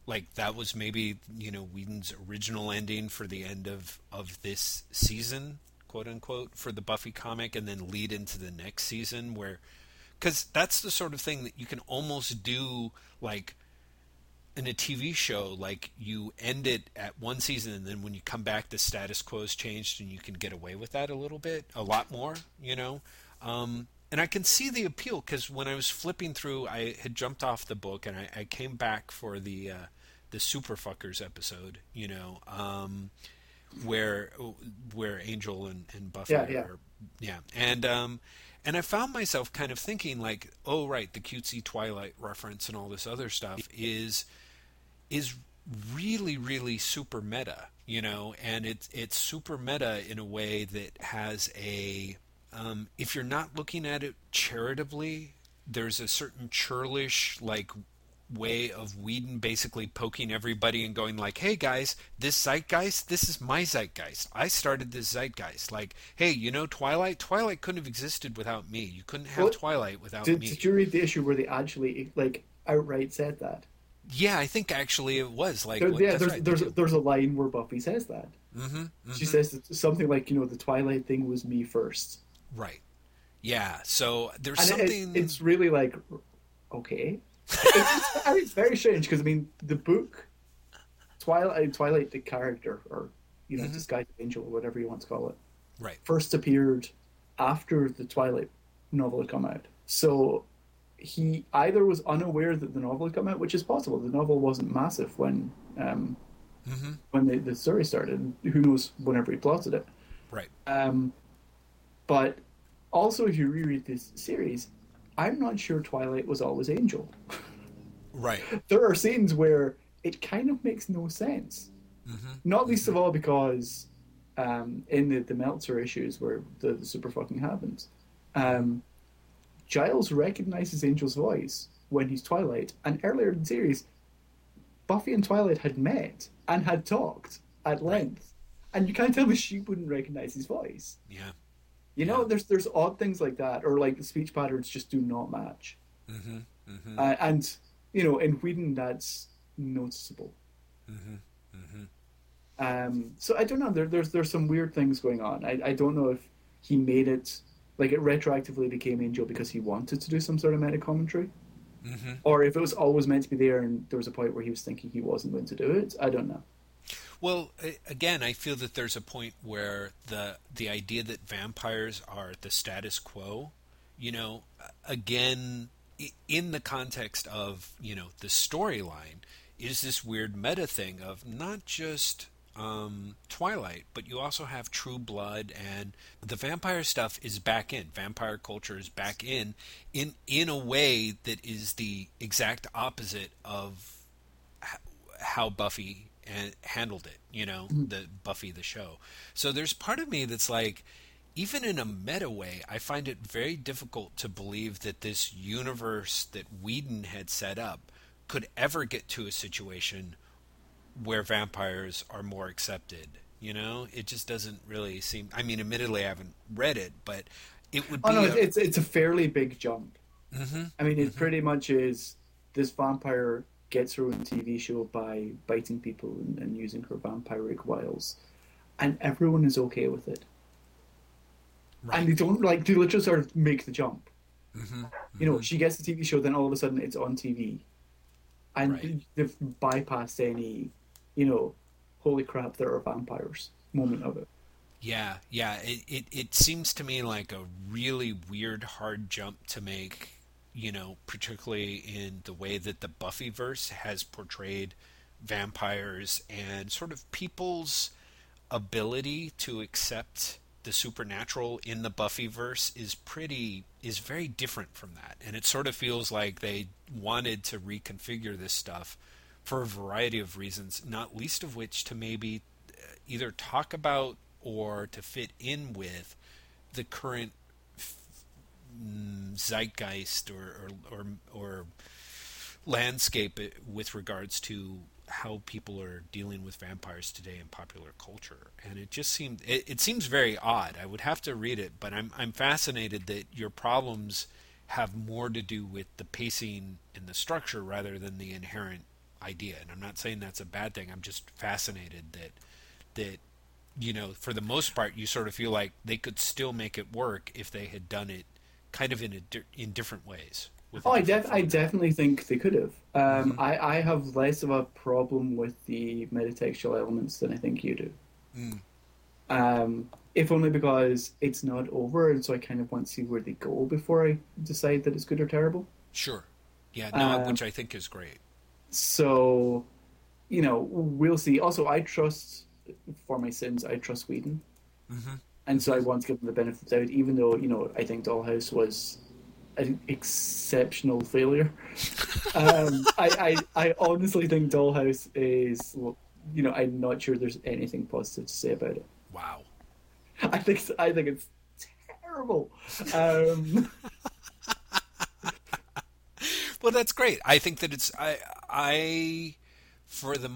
like that was maybe you know Whedon's original ending for the end of of this season quote unquote for the Buffy comic and then lead into the next season where because that's the sort of thing that you can almost do like in a TV show like you end it at one season and then when you come back the status quo has changed and you can get away with that a little bit a lot more you know? Um, and I can see the appeal because when I was flipping through, I had jumped off the book and I, I came back for the uh, the Superfuckers episode, you know, um, where where Angel and, and Buffy yeah, yeah. are, yeah, and um, and I found myself kind of thinking like, oh right, the cutesy Twilight reference and all this other stuff is is really really super meta, you know, and it's it's super meta in a way that has a um, if you're not looking at it charitably, there's a certain churlish like way of Whedon basically poking everybody and going like, "Hey guys, this zeitgeist, this is my zeitgeist. I started this zeitgeist. Like, hey, you know Twilight? Twilight couldn't have existed without me. You couldn't have Twilight without did, me." Did you read the issue where they actually like outright said that? Yeah, I think actually it was like there, yeah. There's right. there's a, there's a line where Buffy says that. Mm-hmm, mm-hmm. She says something like, "You know, the Twilight thing was me first. Right. Yeah. So there's and something. It, it's really like, okay. It's, it's very strange because I mean the book, Twilight, Twilight, the character, or you know, mm-hmm. disguised angel, or whatever you want to call it, right, first appeared after the Twilight novel had come out. So he either was unaware that the novel had come out, which is possible. The novel wasn't massive when um, mm-hmm. when the, the story started. Who knows? Whenever he plotted it, right. Um, but also, if you reread this series, I'm not sure Twilight was always Angel. Right. there are scenes where it kind of makes no sense. Mm-hmm. Not least mm-hmm. of all because um, in the, the Meltzer issues where the, the super fucking happens, um, Giles recognizes Angel's voice when he's Twilight, and earlier in the series, Buffy and Twilight had met and had talked at length, right. and you can't tell me she wouldn't recognize his voice. Yeah. You know, there's there's odd things like that, or like the speech patterns just do not match. Mm-hmm, mm-hmm. Uh, and you know, in Whedon, that's noticeable. Mm-hmm, mm-hmm. Um, so I don't know. There, there's there's some weird things going on. I, I don't know if he made it like it retroactively became Angel because he wanted to do some sort of meta commentary, mm-hmm. or if it was always meant to be there and there was a point where he was thinking he wasn't going to do it. I don't know. Well, again, I feel that there's a point where the the idea that vampires are the status quo, you know, again, in the context of you know the storyline, is this weird meta thing of not just um, Twilight, but you also have True Blood, and the vampire stuff is back in. Vampire culture is back in, in in a way that is the exact opposite of how Buffy and handled it, you know, mm-hmm. the Buffy the show. So there's part of me that's like even in a meta way, I find it very difficult to believe that this universe that Whedon had set up could ever get to a situation where vampires are more accepted. You know, it just doesn't really seem. I mean, admittedly, I haven't read it, but it would. Oh no, a, it's it's a fairly big jump. Mm-hmm, I mean, it mm-hmm. pretty much is this vampire gets her own TV show by biting people and, and using her vampiric wiles, and everyone is okay with it. Right. And they don't like they literally sort of make the jump. Mm-hmm, you know, she gets the TV show, then all of a sudden it's on TV, and Right. they've bypassed any, you know, holy crap, there are vampires moment of it. Yeah, yeah. It, it it seems to me like a really weird, hard jump to make. You know, particularly in the way that the Buffyverse has portrayed vampires and sort of people's ability to accept the supernatural in the Buffyverse is pretty is very different from that, and it sort of feels like they wanted to reconfigure this stuff for a variety of reasons, not least of which to maybe uh, either talk about or to fit in with the current Mm, zeitgeist or or or, or landscape with regards to how people are dealing with vampires today in popular culture. And it just seemed it, it, seems very odd. I would have to read it but i'm i'm fascinated that your problems have more to do with the pacing and the structure rather than the inherent idea. And i'm not saying that's a bad thing. I'm just fascinated that that you know for the most part you sort of feel like they could still make it work if they had done it kind of in a in different ways oh, I, def- I definitely think they could have. Um, mm-hmm. I, I have less of a problem with the metatextual elements than I think you do. Mm. Um, if only because it's not over, and so I kind of want to see where they go before I decide that it's good or terrible. Sure. Yeah, no, um, which I think is great. So, you know, we'll see. Also, I trust, for my sins, I trust Whedon. Mm-hmm. And so I want to give them the benefit of the doubt, even though, you know, I think Dollhouse was an exceptional failure. um, I, I, I honestly think Dollhouse is, you know, I'm not sure there's anything positive to say about it. Wow. I think I think it's terrible. Um, well, that's great. I think that it's I I for the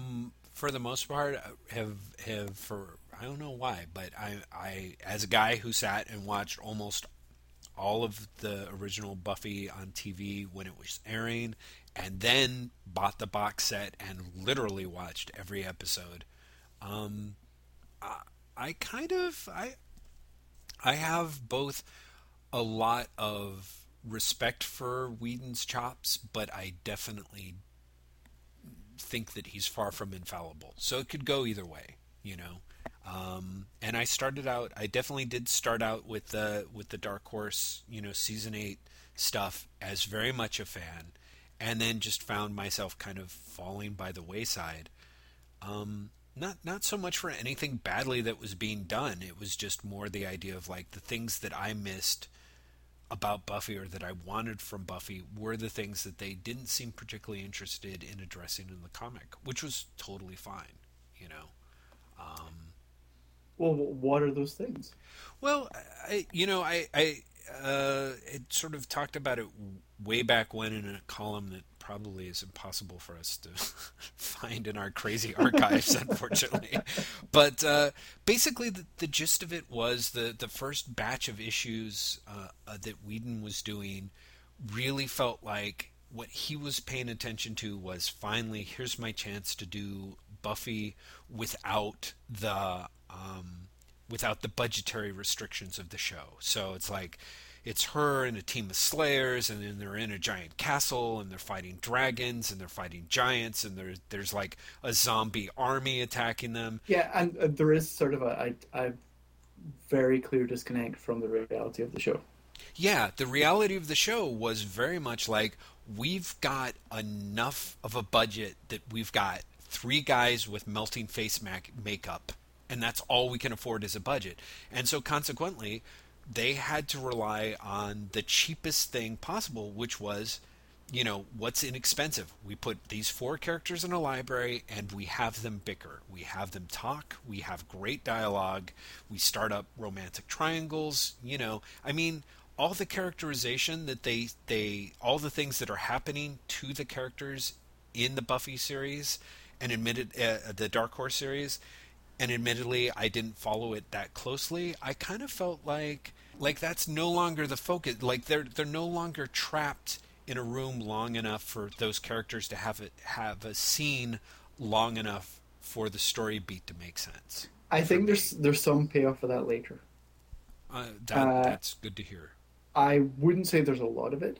for the most part have have for I don't know why, but I I as a guy who sat and watched almost all of the original Buffy on TV when it was airing, and then bought the box set and literally watched every episode. Um, I, I kind of I I have both a lot of respect for Whedon's chops, but I definitely think that he's far from infallible. So it could go either way, you know. Um, and I started out. I definitely did start out with the with the Dark Horse, you know, season eight stuff as very much a fan, and then just found myself kind of falling by the wayside. Um, not not so much for anything badly that was being done. It was just more the idea of like the things that I missed about Buffy or that I wanted from Buffy were the things that they didn't seem particularly interested in addressing in the comic, which was totally fine, you know. Um, well, what are those things? Well, I, you know, I, I uh, it sort of talked about it way back when in a column that probably is impossible for us to find in our crazy archives, unfortunately. But uh, basically, the, the, gist of it was the the first batch of issues uh, uh, that Whedon was doing really felt like what he was paying attention to was finally here's my chance to do Buffy without the um, without the budgetary restrictions of the show. So it's like it's her and a team of slayers and then they're in a giant castle and they're fighting dragons and they're fighting giants and there's there's like a zombie army attacking them. Yeah and there is sort of a, a, a very clear disconnect from the reality of the show. Yeah the reality of the show was very much like we've got enough of a budget that we've got three guys with melting face mac- makeup and that's all we can afford as a budget. And so consequently, they had to rely on the cheapest thing possible, which was, you know, what's inexpensive. We put these four characters in a library and we have them bicker. We have them talk. We have great dialogue. We start up romantic triangles. You know, I mean, all the characterization that they they all the things that are happening to the characters in the Buffy series and admitted uh, the Dark Horse series and admittedly I didn't follow it that closely, I kind of felt like like that's no longer the focus. Like they're they're no longer trapped in a room long enough for those characters to have it have a scene long enough for the story beat to make sense. I think there's there's some payoff for that later. Uh, that, uh, that's good to hear. I wouldn't say there's a lot of it.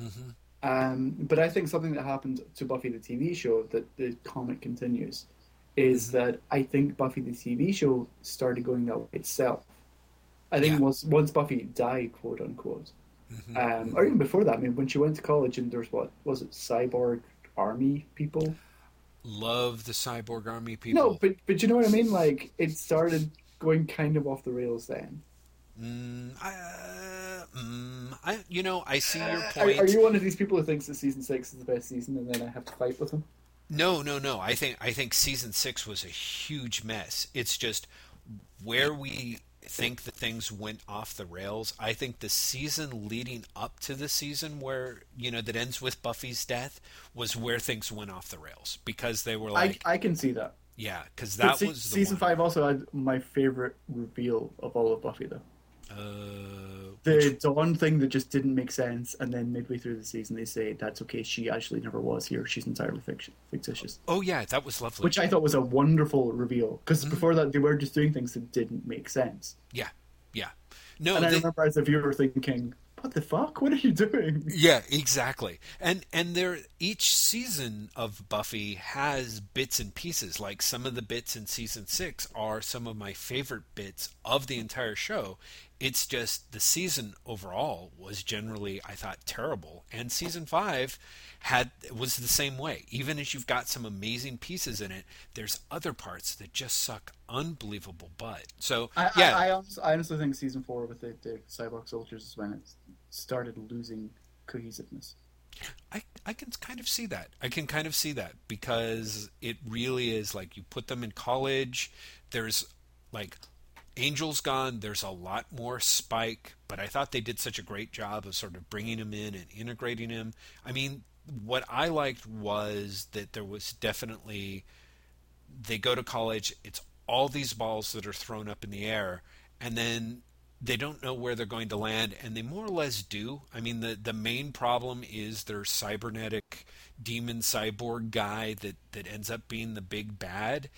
Mm-hmm. Um, but I think something that happened to Buffy the TV show that the comic continues is that I think Buffy the TV show started going that way itself. I think yeah. once once Buffy died, quote unquote, mm-hmm. um, or even before that. I mean, when she went to college and there's what was it, cyborg army people? Love the cyborg army people. No, but but you know what I mean. Like it started going kind of off the rails then. Mm, I, uh, mm, I, you know, I see your point. are you one of these people who thinks that season six is the best season, and then I have to fight with him? No, no, no. I think I think season six was a huge mess. It's just where we think that things went off the rails. I think the season leading up to the season where you know that ends with Buffy's death was where things went off the rails because they were like, I I can see that. yeah, because that se- was the season one. five. Also had my favorite reveal of all of Buffy, though. Uh, The Dawn thing that just didn't make sense, and then midway through the season they say that's okay. She actually never was here. She's entirely fiction, fictitious. oh yeah, that was lovely. Which I thought was a wonderful reveal because Mm-hmm. before that they were just doing things that didn't make sense. yeah, yeah. No, and I they- remember as a viewer thinking, "What the fuck? What are you doing?" Yeah, exactly. And and there each season of Buffy has bits and pieces. Like some of the bits in season 6 are some of my favorite bits of the entire show. It's just the season overall was generally I thought terrible. And season 5 had was the same way. Even as you've got some amazing pieces in it, there's other parts that just suck unbelievable butt. So, I, yeah. I, I, honestly, I honestly think season four with the, the cyborg soldiers is when it started losing cohesiveness. I, I can kind of see that. I can kind of see that because it really is like you put them in college. There's like Angel's gone. There's a lot more Spike, but I thought they did such a great job of sort of bringing him in and integrating him. I mean, what I liked was that there was definitely they go to college. It's all these balls that are thrown up in the air, and then they don't know where they're going to land, and they more or less do. I mean, the the main problem is their cybernetic demon cyborg guy that that ends up being the big bad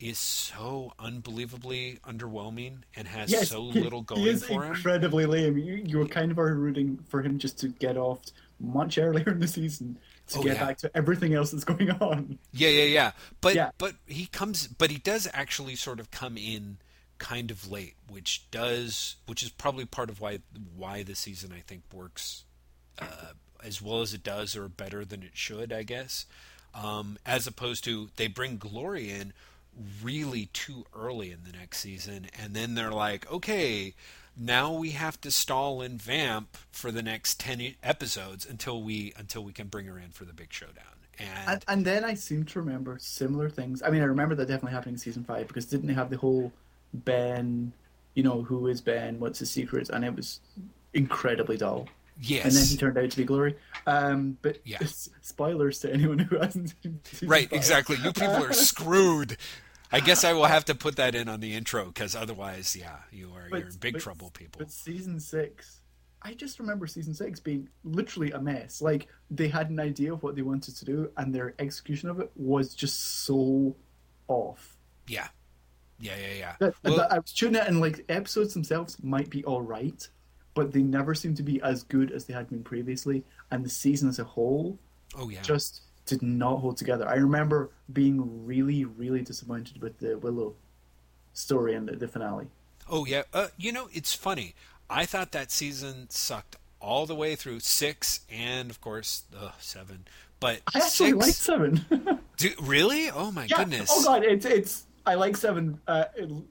is so unbelievably underwhelming and has Yes, so he- little he going is for him. incredibly lame. You, you were kind of are rooting for him just to get off much earlier in the season to Oh, get yeah. back to everything else that's going on. Yeah, yeah, yeah. But Yeah. but he comes but he does actually sort of come in kind of late, which does which is probably part of why why the season I think works uh, as well as it does or better than it should, I guess. Um, as opposed to they bring Glory in really too early in the next season and then they're like, "Okay, now we have to stall and vamp for the next 10 e- episodes until we until we can bring her in for the big showdown." And, And, and then I seem to remember similar things. I mean, I remember that definitely happening in season five because didn't they have the whole Ben, you know, who is Ben, what's his secrets, and it was incredibly dull. yes. And then he turned out to be Glory. Um, but Yeah. spoilers to anyone who hasn't seen Right, five. exactly. You people are screwed. I guess I will have to put that in on the intro because otherwise, yeah, you are But- you're in big but- trouble, people. But season six, I just remember season six being literally a mess. Like they had an idea of what they wanted to do, and their execution of it was just so off. Yeah, yeah, yeah, yeah. That, Well, that I was tuning it, and like episodes themselves might be all right, but they never seem to be as good as they had been previously. And the season as a whole oh yeah, just did not hold together. I remember being really, really disappointed with the Willow story and the, the finale. oh yeah. Uh, you know, it's funny. I thought that season sucked all the way through six and of course uh, seven. But I actually six, like seven. do, really? Oh my Yeah. goodness. Oh god, it's it's. I like seven. Uh,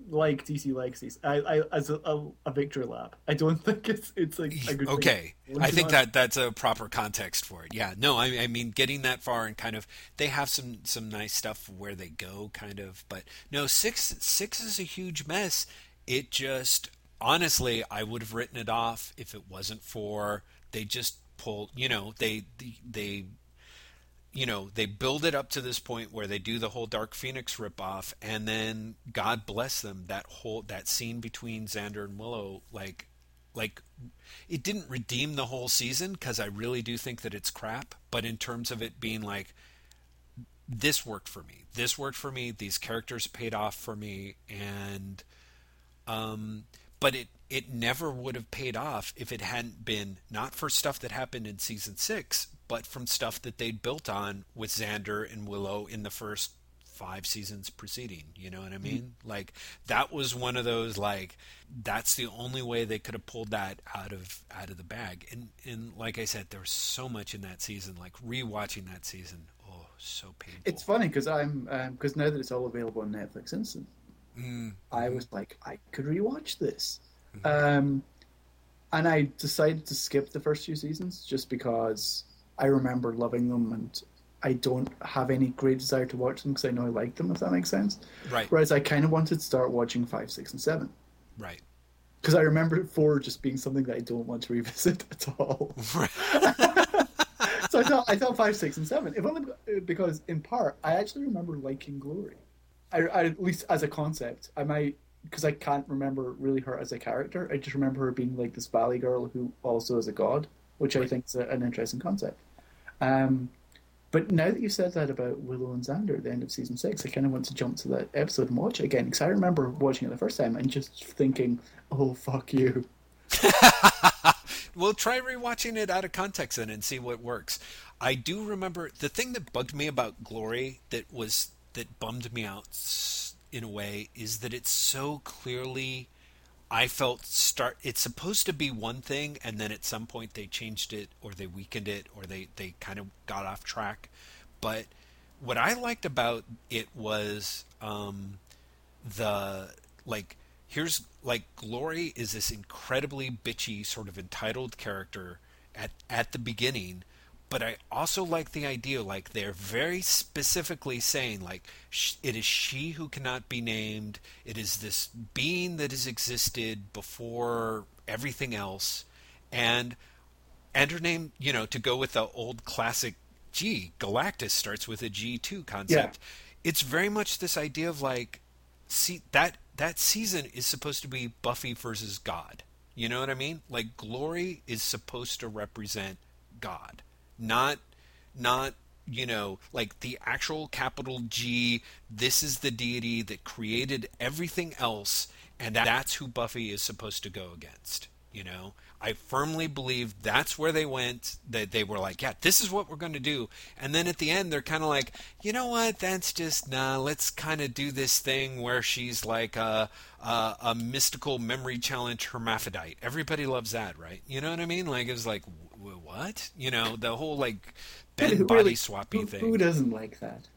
like DC likes these. I, I as a, a, a victory lap. I don't think it's it's like a good. okay thing. i think that that's a proper context for it yeah no I, I mean getting that far and kind of they have some some nice stuff where they go kind of but no six six is a huge mess it just honestly i would have written it off if it wasn't for they just pull you know they they, they you know they build it up to this point where they do the whole dark phoenix ripoff and then god bless them that whole that scene between xander and willow like like it didn't redeem the whole season because i really do think that it's crap but in terms of it being like this worked for me. This worked for me. These characters paid off for me and um but it it never would have paid off if it hadn't been not for stuff that happened in season six, but from stuff that they'd built on with Xander and Willow in the first five seasons preceding. You know what I mean? Like that was one of those like that's the only way they could have pulled that out of out of the bag. And and like I said, there was so much in that season. Like rewatching that season, oh, so painful. It's funny because I'm because now that it's all available on Netflix Instant, Mm, I was like, I could rewatch this, Um, and I decided to skip the first few seasons just because I remember loving them and I don't have any great desire to watch them because I know I like them, if that makes sense. Right. Whereas I kind of wanted to start watching five, six, and seven Right. because I remember four just being something that I don't want to revisit at all. Right. so I thought I thought five, six, and seven. If only uh, because in part I actually remember liking Glory. I, I at least as a concept, I might because I can't remember really her as a character. I just remember her being like this valley girl who also is a god, which I think is a, an interesting concept. Um, but now that you said that about Willow and Xander at the end of season six, I kind of want to jump to that episode and watch it again because I remember watching it the first time and just thinking, "Oh fuck you." Well, try rewatching it out of context then and see what works. I do remember the thing that bugged me about Glory that was that bummed me out in a way is that it's so clearly I felt start it's supposed to be one thing and then at some point they changed it or they weakened it or they they kind of got off track. But what I liked about it was um the like here's like Glory is this incredibly bitchy sort of entitled character at at the beginning but I also like the idea like they're very specifically saying like sh- it is she who cannot be named. It is this being that has existed before everything else. And and her name you know to go with the old classic G Galactus starts with a G2 concept. It's very much this idea of like see that that season is supposed to be Buffy versus God. You know what I mean? Like Glory is supposed to represent God, not not you know like the actual capital G. This is the deity that created everything else, and that's who Buffy is supposed to go against. You know, I firmly believe that's where they went. That they were like, yeah, this is what we're going to do. And then at the end, they're kind of like, you know what? That's just nah. Let's kind of do this thing where she's like a, a a mystical memory challenge hermaphrodite. Everybody loves that, right? You know what I mean? Like it was like, what? You know, the whole like bed Who body really- swapping who, thing. Who doesn't like that?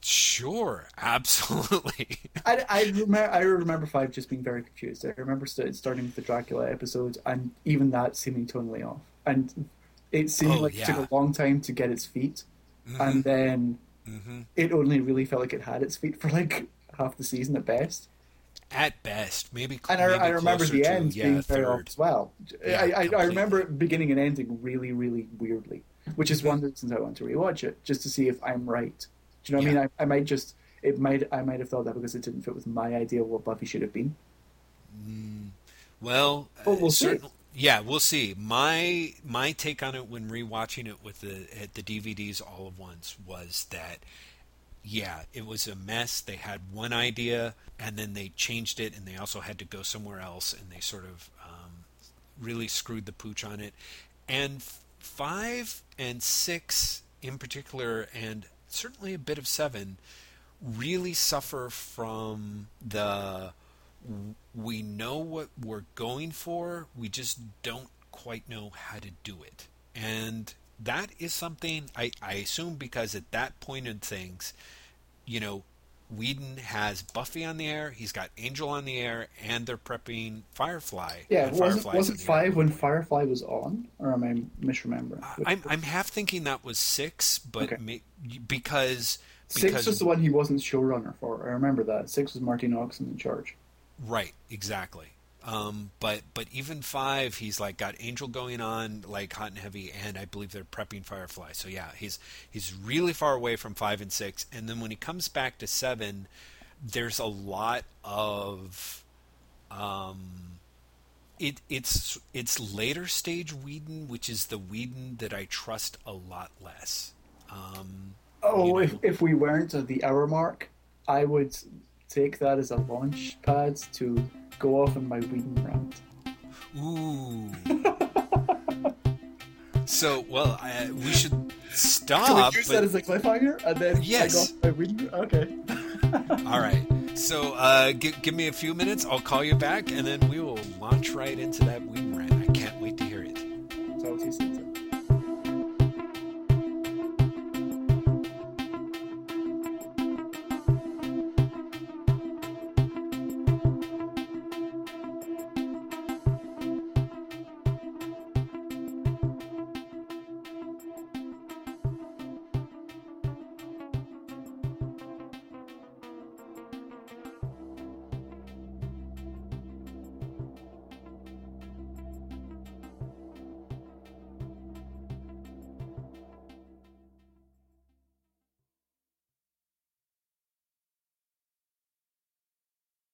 Sure, absolutely. I, I remember I remember five just being very confused. I remember st- starting with the Dracula episode and even that seeming totally off, and it seemed Oh, like it took a long time to get its feet, mm-hmm. and then mm-hmm. it only really felt like it had its feet for like half the season at best. At best, maybe. And I, maybe I remember the to, end yeah, being very off as well. Yeah, I, I, I remember it beginning and ending really, really weirdly, which is one of the reasons I want to rewatch it, just to see if I'm right. Do you know what Yeah. I mean? I, I might just it might I might have felt that because it didn't fit with my idea of what Buffy should have been. Well, Well, we'll uh, see. certain- Yeah, we'll see. My my take on it when rewatching it with the at the DVDs all at once was that yeah, it was a mess. They had one idea and then they changed it, and they also had to go somewhere else, and they sort of um, really screwed the pooch on it. And five and six in particular, and certainly a bit of seven, really suffer from the we know what we're going for, we just don't quite know how to do it. And that is something I, I assume because at that point in things, you know, Whedon has Buffy on the air, he's got Angel on the air, and they're prepping Firefly. Yeah, wasn't wasn't on the air. five when Firefly was on, or am I misremembering? I'm I'm half thinking that was six, but Okay. may, because Six was the one he wasn't showrunner for. I remember that. Six was Marti Noxon in charge. Right, exactly. Um, but but even five, he's like got Angel going on like hot and heavy, and I believe they're prepping Firefly. So yeah, he's he's really far away from five and six, and then when he comes back to seven, there's a lot of um, it it's it's later stage Whedon, which is the Whedon that I trust a lot less. Um, Oh, you if, if we weren't at the hour mark, I would take that as a launch pad to go off on my Whedon rant. Ooh. so, well, I, we should stop. Can we use but- that as a cliffhanger? And then Yes. I go off my Whedon Okay. all right. So, uh, gi- give me a few minutes. I'll call you back, and then we will launch right into that Whedon rant. I can't wait to hear it. Talk to you soon.